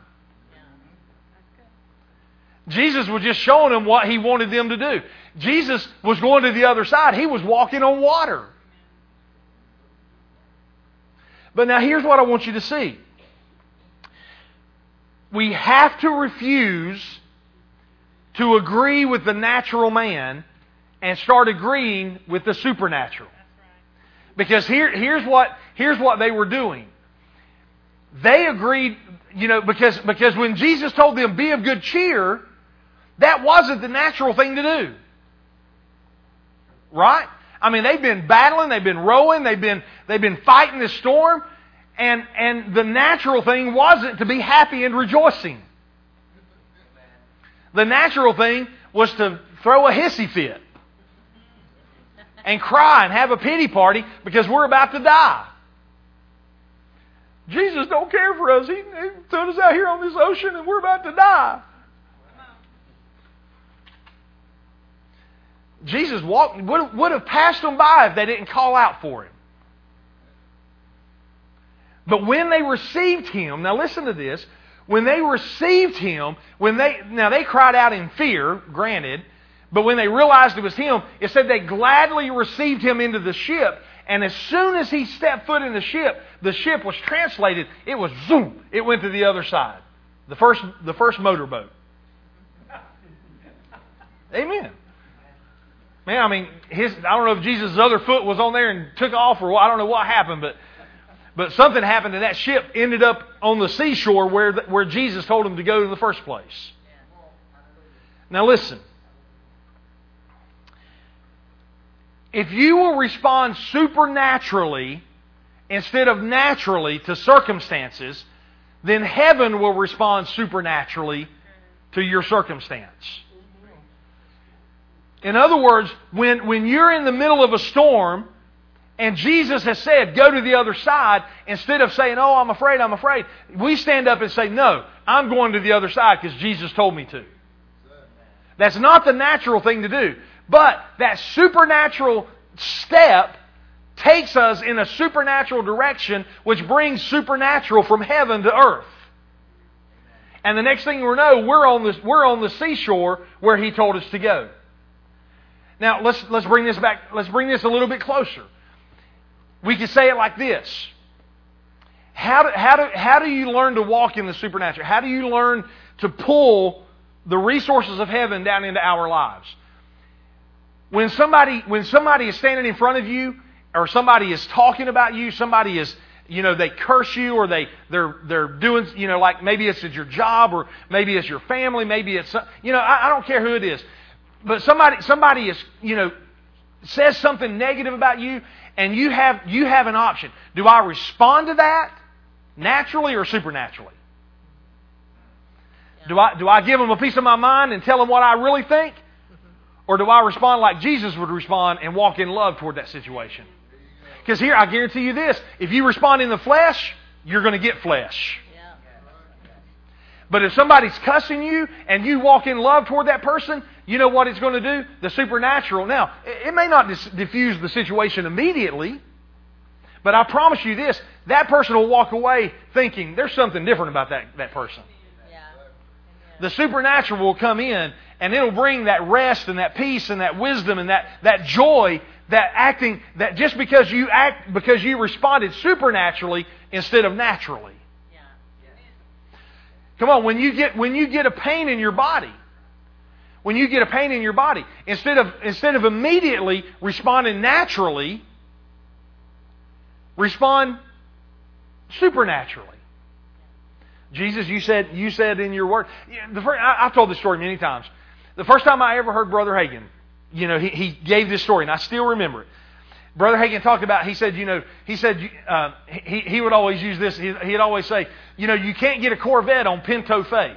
Jesus was just showing them what he wanted them to do. Jesus was going to the other side. He was walking on water. But now here's what I want you to see. We have to refuse to agree with the natural man and start agreeing with the supernatural. Because here, here's, what, here's what they were doing. They agreed, you know, because, because when Jesus told them, be of good cheer, that wasn't the natural thing to do. Right? I mean, they've been battling, they've been rowing, they've been, they've been fighting this storm, and, and the natural thing wasn't to be happy and rejoicing. The natural thing was to throw a hissy fit and cry and have a pity party because we're about to die. Jesus don't care for us. He, he put us out here on this ocean and we're about to die. Jesus walked, would, would have passed them by if they didn't call out for him. But when they received him, now listen to this, when they received him, when they now they cried out in fear, granted, but when they realized it was him, it said they gladly received him into the ship. And as soon as he stepped foot in the ship, the ship was translated. It was zoom. It went to the other side. The first, the first motorboat. Amen. Man, I mean, his, I don't know if Jesus' other foot was on there and took off or what. I don't know what happened, but, but something happened and that ship ended up on the seashore where, the, where Jesus told him to go in the first place. Now listen. If you will respond supernaturally instead of naturally to circumstances, then heaven will respond supernaturally to your circumstance. In other words, when, when you're in the middle of a storm and Jesus has said, go to the other side, instead of saying, oh, I'm afraid, I'm afraid, we stand up and say, no, I'm going to the other side because Jesus told me to. That's not the natural thing to do. But that supernatural step takes us in a supernatural direction, which brings supernatural from heaven to earth. And the next thing we know, we're on, this, we're on the seashore where He told us to go. Now let's let's bring this back. Let's bring this a little bit closer. We can say it like this. How do, how, do, how do you learn to walk in the supernatural? How do you learn to pull the resources of heaven down into our lives? When somebody, when somebody is standing in front of you, or somebody is talking about you, somebody is, you know, they curse you, or they, they're, they're doing, you know, like maybe it's at your job, or maybe it's your family, maybe it's, you know, I, I don't care who it is but somebody somebody is you know says something negative about you and you have you have an option. Do i respond to that naturally or supernaturally? Do i do i give them a piece of my mind and tell them what i really think? Or do i respond like jesus would respond and walk in love toward that situation? Because here i guarantee you this if you respond in the flesh you're going to get flesh but if somebody's cussing you and you walk in love toward that person, you know what it's going to do? The supernatural. Now, it may not diffuse the situation immediately, but I promise you this that person will walk away thinking there's something different about that, that person. Yeah. The supernatural will come in and it'll bring that rest and that peace and that wisdom and that, that joy that acting that just because you act because you responded supernaturally instead of naturally. Come on, when you get when you get a pain in your body, when you get a pain in your body, instead of instead of immediately responding naturally, respond supernaturally. Jesus, you said you said in your word. The first, I, have told this story many times. The first time I ever heard Brother Hagin, you know, he, he gave this story, and I still remember it. Brother Hagin talked about. He said, you know, he said uh, he he would always use this. He, he'd always say, you know, you can't get a Corvette on Pinto faith.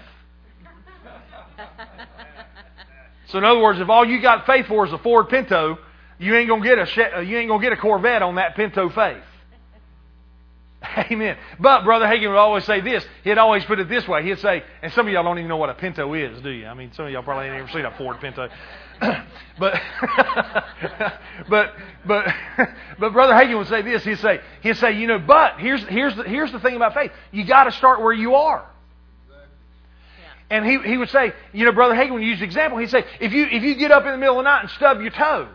so in other words, if all you got faith for is a Ford Pinto, you ain't gonna get a you ain't gonna get a Corvette on that Pinto faith. Amen. But Brother Hagin would always say this. He'd always put it this way. He'd say, and some of y'all don't even know what a Pinto is, do you? I mean, some of y'all probably ain't ever seen a Ford Pinto. but but but but Brother Hagin would say this. He'd say he'd say, you know, but here's here's the here's the thing about faith. You got to start where you are. And he, he would say, you know, Brother Hagin would use the example. He'd say, if you if you get up in the middle of the night and stub your toe,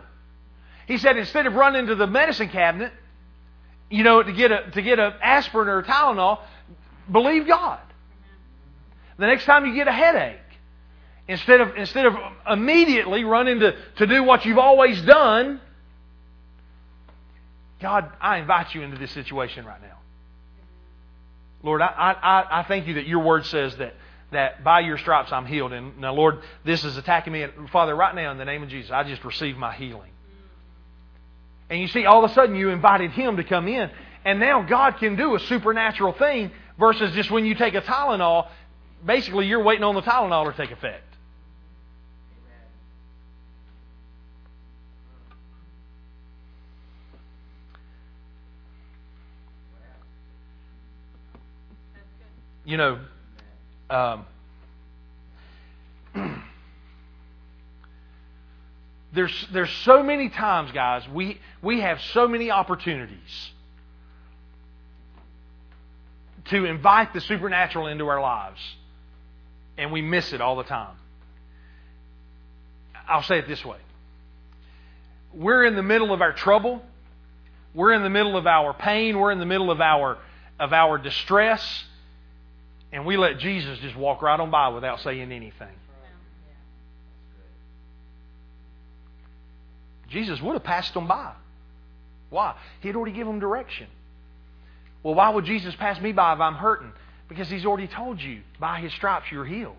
he said instead of running to the medicine cabinet, you know, to get a to get an aspirin or a Tylenol, believe God. The next time you get a headache, instead of instead of immediately running to, to do what you've always done, God, I invite you into this situation right now. Lord, I, I, I thank you that your word says that, that by your stripes I'm healed. And now, Lord, this is attacking me. Father, right now, in the name of Jesus, I just receive my healing. And you see, all of a sudden you invited him to come in. And now God can do a supernatural thing versus just when you take a Tylenol, basically you're waiting on the Tylenol to take effect. You know, um, There's, there's so many times, guys, we, we have so many opportunities to invite the supernatural into our lives, and we miss it all the time. I'll say it this way we're in the middle of our trouble, we're in the middle of our pain, we're in the middle of our, of our distress, and we let Jesus just walk right on by without saying anything. Jesus would have passed them by. Why? He had already given them direction. Well, why would Jesus pass me by if I'm hurting? Because He's already told you, by His stripes you're healed.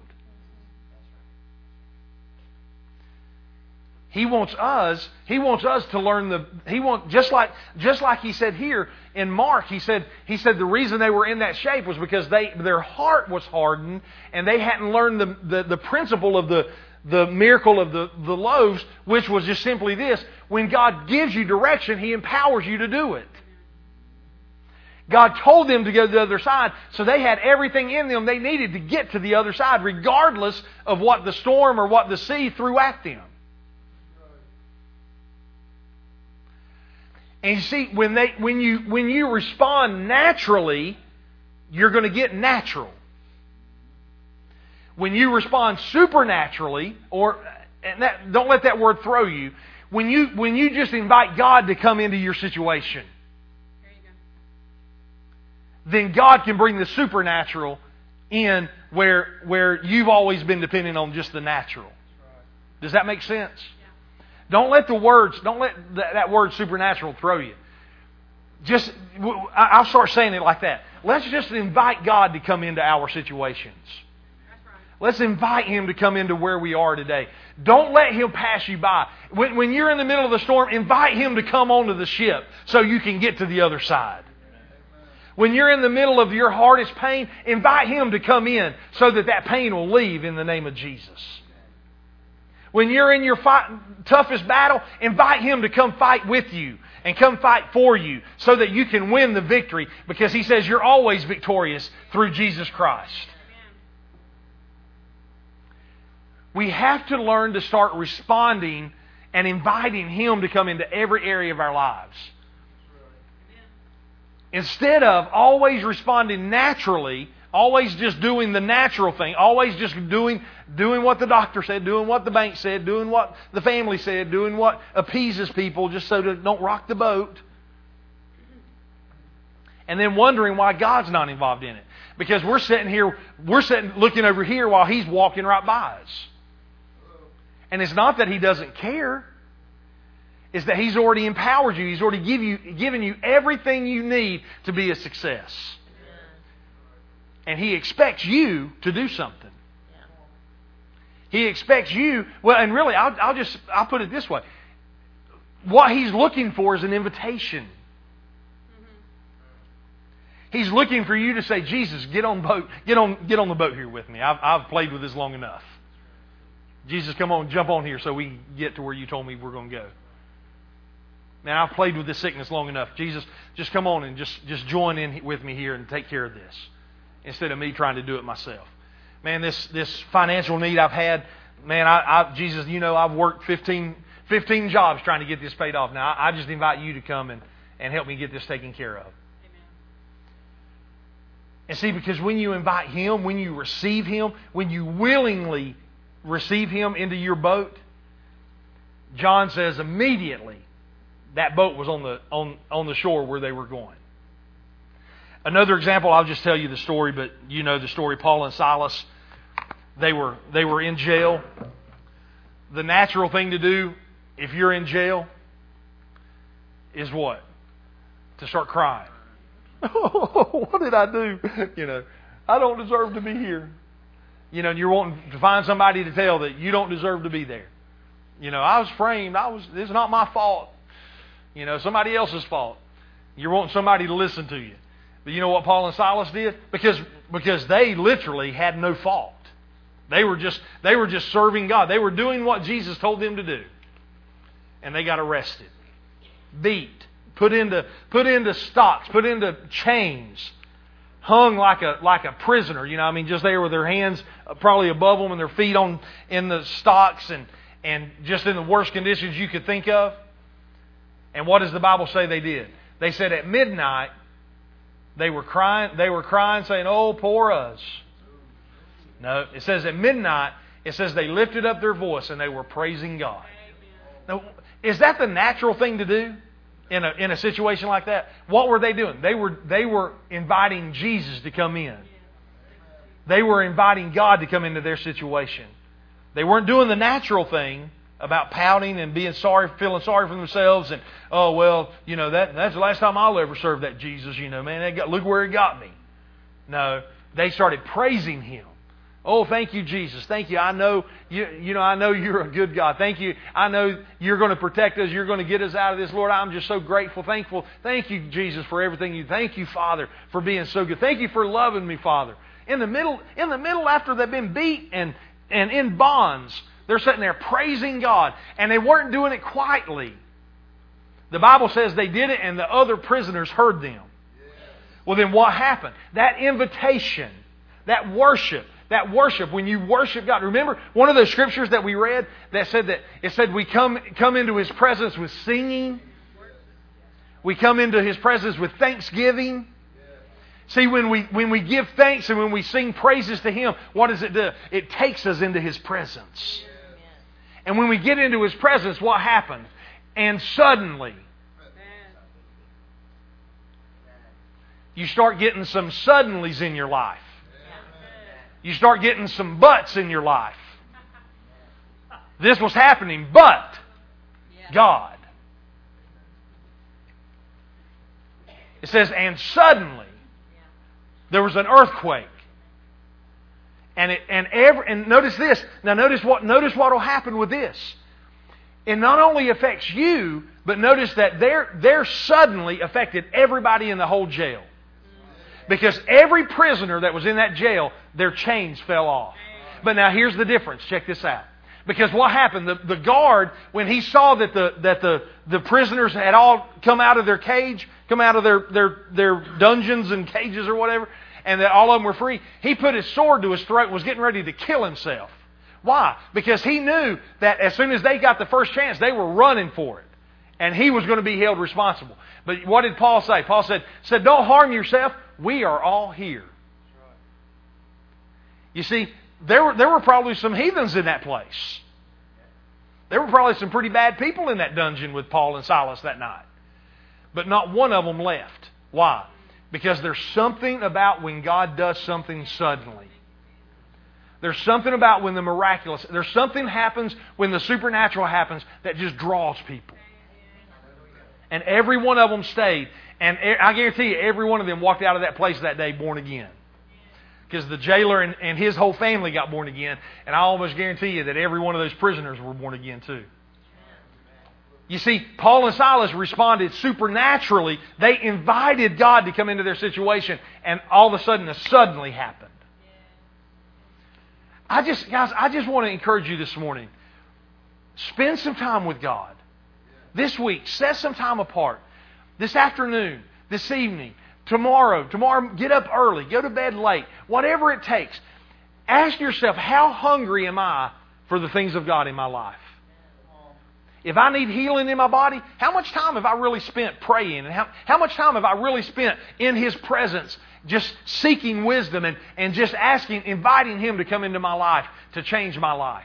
He wants us, He wants us to learn the He want just like just like He said here in Mark, He said He said the reason they were in that shape was because they their heart was hardened and they hadn't learned the, the, the principle of the the miracle of the, the loaves, which was just simply this when God gives you direction, He empowers you to do it. God told them to go to the other side, so they had everything in them they needed to get to the other side, regardless of what the storm or what the sea threw at them. And you see, when, they, when, you, when you respond naturally, you're going to get natural when you respond supernaturally, or that, don't let that word throw you, when you, when you just invite God to come into your situation, then God can bring the supernatural in where, where you've always been depending on just the natural. Does that make sense? Don't let the words, don't let that, that word supernatural throw you. Just, I'll start saying it like that. Let's just invite God to come into our situations. Let's invite Him to come into where we are today. Don't let Him pass you by. When, when you're in the middle of the storm, invite Him to come onto the ship so you can get to the other side. When you're in the middle of your hardest pain, invite Him to come in so that that pain will leave in the name of Jesus. When you're in your fight, toughest battle, invite Him to come fight with you and come fight for you so that you can win the victory because He says you're always victorious through Jesus Christ. We have to learn to start responding and inviting Him to come into every area of our lives. Instead of always responding naturally, always just doing the natural thing, always just doing, doing what the doctor said, doing what the bank said, doing what the family said, doing what appeases people just so that don't rock the boat. And then wondering why God's not involved in it. Because we're sitting here, we're sitting looking over here while He's walking right by us. And it's not that He doesn't care. It's that He's already empowered you. He's already give you, given you everything you need to be a success. And He expects you to do something. He expects you, well, and really, I'll, I'll just, I'll put it this way. What He's looking for is an invitation. He's looking for you to say, Jesus, get on boat, get on, get on the boat here with me. I've, I've played with this long enough. Jesus, come on, jump on here so we get to where you told me we're going to go. Man, I've played with this sickness long enough. Jesus, just come on and just, just join in with me here and take care of this instead of me trying to do it myself. Man, this, this financial need I've had, man, I, I, Jesus, you know, I've worked 15, 15 jobs trying to get this paid off. Now, I, I just invite you to come and, and help me get this taken care of. And see, because when you invite Him, when you receive Him, when you willingly receive Him into your boat, John says immediately that boat was on the, on, on the shore where they were going. Another example, I'll just tell you the story, but you know the story. Paul and Silas, they were, they were in jail. The natural thing to do if you're in jail is what? To start crying. What did I do? You know, I don't deserve to be here. You know, and you're wanting to find somebody to tell that you don't deserve to be there. You know, I was framed. I was. It's not my fault. You know, somebody else's fault. You're wanting somebody to listen to you. But you know what Paul and Silas did? Because because they literally had no fault. They were just they were just serving God. They were doing what Jesus told them to do. And they got arrested. Beat, put into put into stocks, put into chains, hung like a like a prisoner, you know, I mean just there with their hands uh, probably above them and their feet on in the stocks and and just in the worst conditions you could think of. And what does the Bible say they did? They said at midnight they were crying they were crying saying, "Oh, poor us." No, it says at midnight it says they lifted up their voice and they were praising God. Now, is that the natural thing to do in a in a situation like that? What were they doing? They were they were inviting Jesus to come in. They were inviting God to come into their situation. They weren't doing the natural thing about pouting and being sorry, feeling sorry for themselves, and oh well, you know that that's the last time I'll ever serve that Jesus. You know, man, got, look where he got me. No, they started praising Him. Oh, thank you, Jesus. Thank you. I know you, you know, I know you're a good God. Thank you. I know you're going to protect us. You're going to get us out of this, Lord. I'm just so grateful, thankful. Thank you, Jesus, for everything you. Thank you, Father, for being so good. Thank you for loving me, Father. In the middle, in the middle, after they've been beat and and in bonds, they're sitting there praising God, and they weren't doing it quietly. The Bible says they did it, and the other prisoners heard them. Well, then what happened? That invitation, that worship, that worship, when you worship God. Remember one of the scriptures that we read that said that it said we come, come into His presence with singing. We come into His presence with thanksgiving. See, when we, when we give thanks and when we sing praises to Him, what does it do? It takes us into His presence. And when we get into His presence, what happens? And suddenly, you start getting some suddenlies in your life you start getting some buts in your life. This was happening, but God. It says, and suddenly there was an earthquake. And it and every and notice this. Now notice what notice what will happen with this. It not only affects you, but notice that they're they're suddenly affected everybody in the whole jail. Because every prisoner that was in that jail, their chains fell off. But now here's the difference. Check this out. Because what happened? The, the guard, when he saw that the that the, the prisoners had all come out of their cage, come out of their, their their dungeons and cages or whatever, and that all of them were free, he put his sword to his throat and was getting ready to kill himself. Why? Because he knew that as soon as they got the first chance, they were running for it. And he was going to be held responsible. But what did Paul say? Paul said, said Don't harm yourself we are all here. You see, there were, there were probably some heathens in that place. There were probably some pretty bad people in that dungeon with Paul and Silas that night. But not one of them left. Why? Because there's something about when God does something suddenly. There's something about when the miraculous, there's something happens when the supernatural happens that just draws people. And every one of them stayed. And I guarantee you, every one of them walked out of that place that day born again. because the jailer and, and his whole family got born again, and I almost guarantee you that every one of those prisoners were born again too. You see, Paul and Silas responded supernaturally. They invited God to come into their situation, and all of a sudden, a suddenly happened. I just, guys, I just want to encourage you this morning. Spend some time with God. This week, set some time apart. This afternoon, this evening, tomorrow, tomorrow, get up early, go to bed late, whatever it takes. Ask yourself, how hungry am I for the things of God in my life? If I need healing in my body, how much time have I really spent praying? And how, how much time have I really spent in His presence, just seeking wisdom and, and just asking, inviting Him to come into my life to change my life?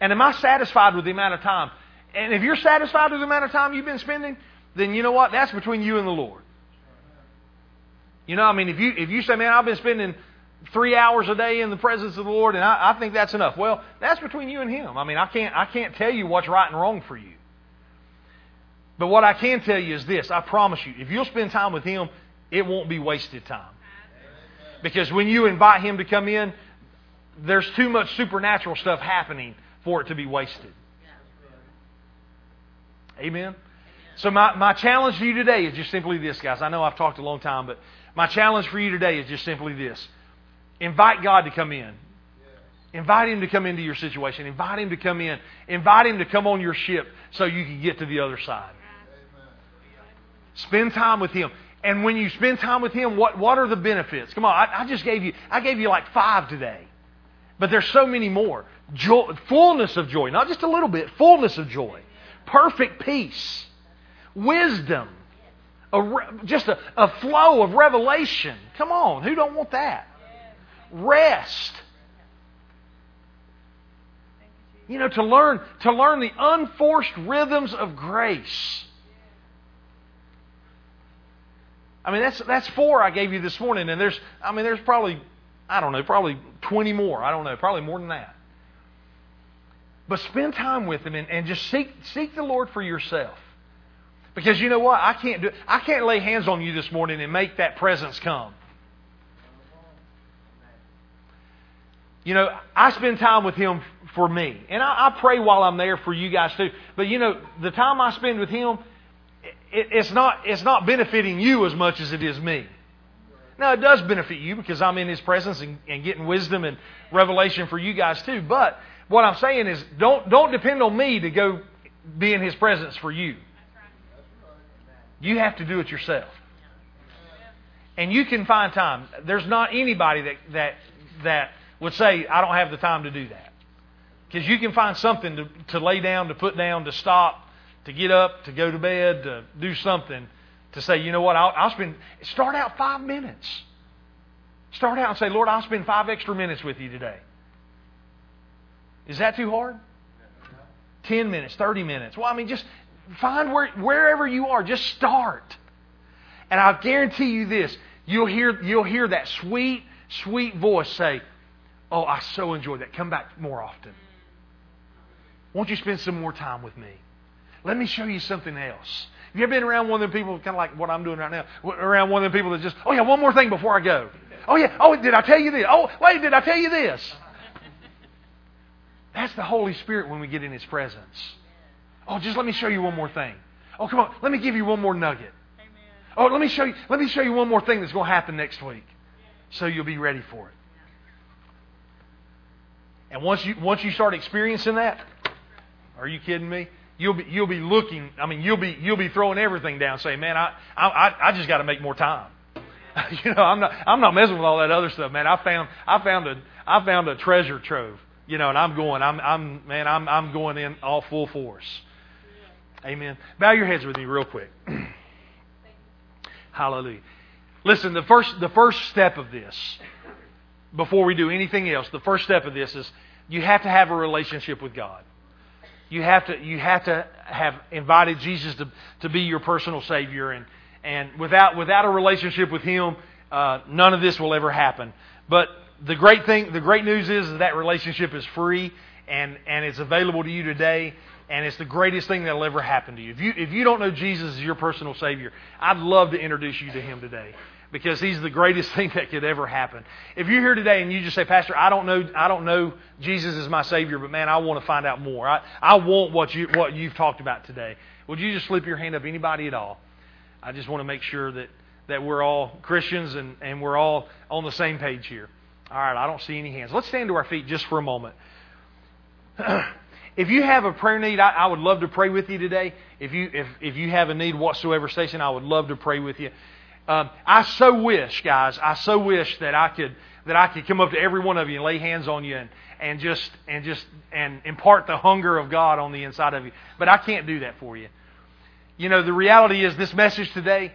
And am I satisfied with the amount of time? And if you're satisfied with the amount of time you've been spending, then you know what? That's between you and the Lord. You know, I mean, if you if you say, "Man, I've been spending three hours a day in the presence of the Lord, and I, I think that's enough," well, that's between you and Him. I mean, I can't I can't tell you what's right and wrong for you. But what I can tell you is this: I promise you, if you'll spend time with Him, it won't be wasted time. Because when you invite Him to come in, there's too much supernatural stuff happening for it to be wasted. Amen. So my, my challenge to you today is just simply this, guys. I know I've talked a long time, but my challenge for you today is just simply this. Invite God to come in. Invite Him to come into your situation. Invite Him to come in. Invite Him to come on your ship so you can get to the other side. Spend time with Him. And when you spend time with Him, what, what are the benefits? Come on, I, I just gave you, I gave you like five today. But there's so many more. Joy, fullness of joy, not just a little bit, fullness of joy. Perfect peace wisdom, a, just a, a flow of revelation. Come on, who don't want that? Rest. You know, to learn to learn the unforced rhythms of grace. I mean, that's that's four I gave you this morning, and there's I mean, there's probably I don't know, probably twenty more. I don't know, probably more than that. But spend time with Him and, and just seek seek the Lord for yourself. Because you know what? I can't do I can't lay hands on you this morning and make that presence come. You know, I spend time with him for me. And I, I, pray while I'm there for you guys too. But you know, the time I spend with him, it, it's, not, it's not benefiting you as much as it is me. Now, it does benefit you because I'm in his presence and, and getting wisdom and revelation for you guys too. But what I'm saying is, don't, don't depend on me to go be in his presence for you. You have to do it yourself. And you can find time. There's not anybody that, that, that would say, I don't have the time to do that. Because you can find something to, to lay down, to put down, to stop, to get up, to go to bed, to do something, to say, you know what, I'll, I'll spend, start out five minutes. Start out and say, Lord, I'll spend five extra minutes with you today. Is that too hard? 10 minutes, 30 minutes. Well, I mean, just find where, wherever you are, just start. And I'll guarantee you this you'll hear, you'll hear that sweet, sweet voice say, Oh, I so enjoyed that. Come back more often. Won't you spend some more time with me? Let me show you something else. Have you ever been around one of them people, kind of like what I'm doing right now, around one of them people that just, oh yeah, one more thing before I go. Oh yeah, oh, did I tell you this? Oh, wait, did I tell you this? That's the Holy Spirit when we get in His presence. Oh, just let me show you one more thing. Oh, come on, let me give you one more nugget. Oh, let me show you. Let me show you one more thing that's going to happen next week, so you'll be ready for it. And once you once you start experiencing that, are you kidding me? You'll be you'll be looking. I mean, you'll be you'll be throwing everything down, saying, "Man, I I I just got to make more time." you know, I'm not I'm not messing with all that other stuff, man. I found I found a I found a treasure trove. You know, and I'm going. I'm I'm man. I'm I'm going in all full force. Amen. Bow your heads with me real quick. Hallelujah. Listen, the first, the first step of this, before we do anything else, the first step of this is you have to have a relationship with God. You have to, you have, to have invited Jesus to, to be your personal Savior. And, and without, without a relationship with Him, uh, none of this will ever happen. But the great thing, the great news is that, that relationship is free and, and it's available to you today and it's the greatest thing that'll ever happen to you. If you if you don't know Jesus as your personal Savior, I'd love to introduce you to Him today. because he's the greatest thing that could ever happen. If you're here today and you just say, Pastor, I don't know, I don't know Jesus is my Savior, but man, I want to find out more. I, I want what you what you've talked about today. Would you just slip your hand up, anybody at all? I just want to make sure that that we're all Christians and, and we're all on the same page here. All right, I don't see any hands. Let's stand to our feet just for a moment. if you have a prayer need, I, I, would love to pray with you today. If you if if you have a need whatsoever, station, I would love to pray with you. Um, I so wish, guys, I so wish that I could that I could come up to every one of you and lay hands on you and, and just and just and impart the hunger of God on the inside of you. But I can't do that for you. You know, the reality is this message today.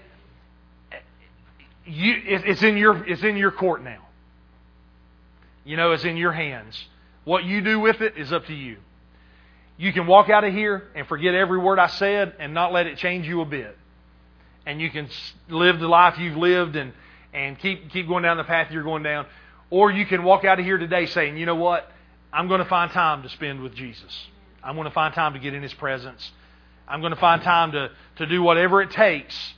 You, it's in your it's in your court now. You know, it's in your hands. What you do with it is up to you. You can walk out of here and forget every word I said and not let it change you a bit and you can live the life you've lived and, and keep, keep going down the path you're going down. Or you can walk out of here today saying, you know what? I'm going to find time to spend with Jesus. I'm going to find time to get in His presence. I'm going to find time to, to do whatever it takes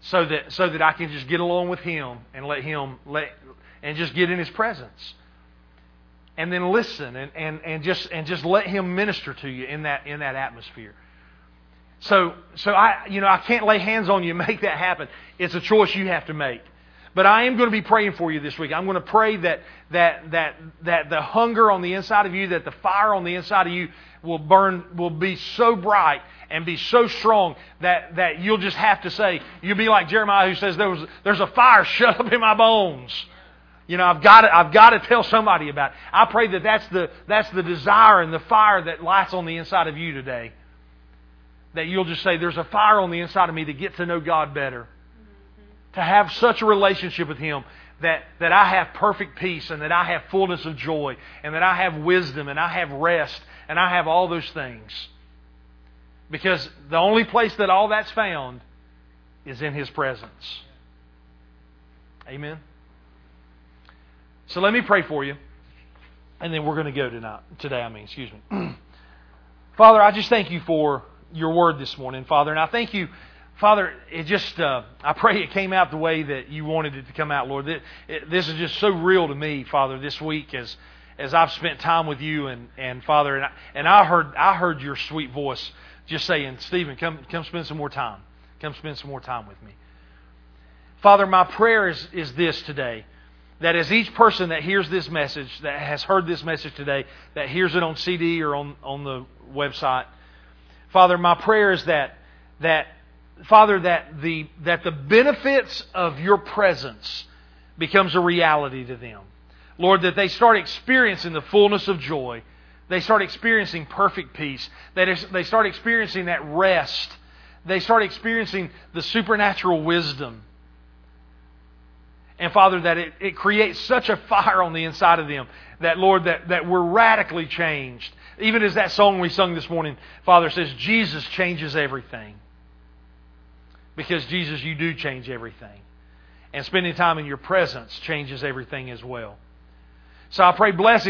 so that, so that I can just get along with Him and let Him let, and just get in His presence. And then listen and, and, and just and just let Him minister to you in that in that atmosphere. So, so I, you know, I can't lay hands on you and make that happen. It's a choice you have to make. But I am going to be praying for you this week. I'm going to pray that, that, that, that the hunger on the inside of you, that the fire on the inside of you will burn, will be so bright and be so strong that, that you'll just have to say, you'll be like Jeremiah who says, there was, there's a fire shut up in my bones. You know, I've got to, I've got to tell somebody about it. I pray that that's the, that's the desire and the fire that lights on the inside of you today that you'll just say, There's a fire on the inside of me to get to know God better. Mm-hmm. To have such a relationship with Him that, that I have perfect peace and that I have fullness of joy and that I have wisdom and I have rest and I have all those things. Because the only place that all that's found is in His presence. Amen. So let me pray for you, and then we're going to go tonight. Today, I mean, excuse me. Father, I just thank you for your word this morning, Father. And I thank you, Father, it just, uh, I pray it came out the way that you wanted it to come out, Lord. This is just so real to me, Father, this week as, as I've spent time with you and, and Father, and I, and I heard, I heard your sweet voice just saying, Stephen, come, come spend some more time. Come spend some more time with me. Father, my prayer is, is this today that as each person that hears this message, that has heard this message today, that hears it on CD or on, on the website, Father, my prayer is that, that Father, that the, that the benefits of your presence becomes a reality to them. Lord, that they start experiencing the fullness of joy. They start experiencing perfect peace. That they start experiencing that rest. They start experiencing the supernatural wisdom. And Father, that it, it creates such a fire on the inside of them that, Lord, that, that we're radically changed even as that song we sung this morning, Father says, Jesus changes everything. Because, Jesus, you do change everything. And spending time in your presence changes everything as well. So I pray blessing.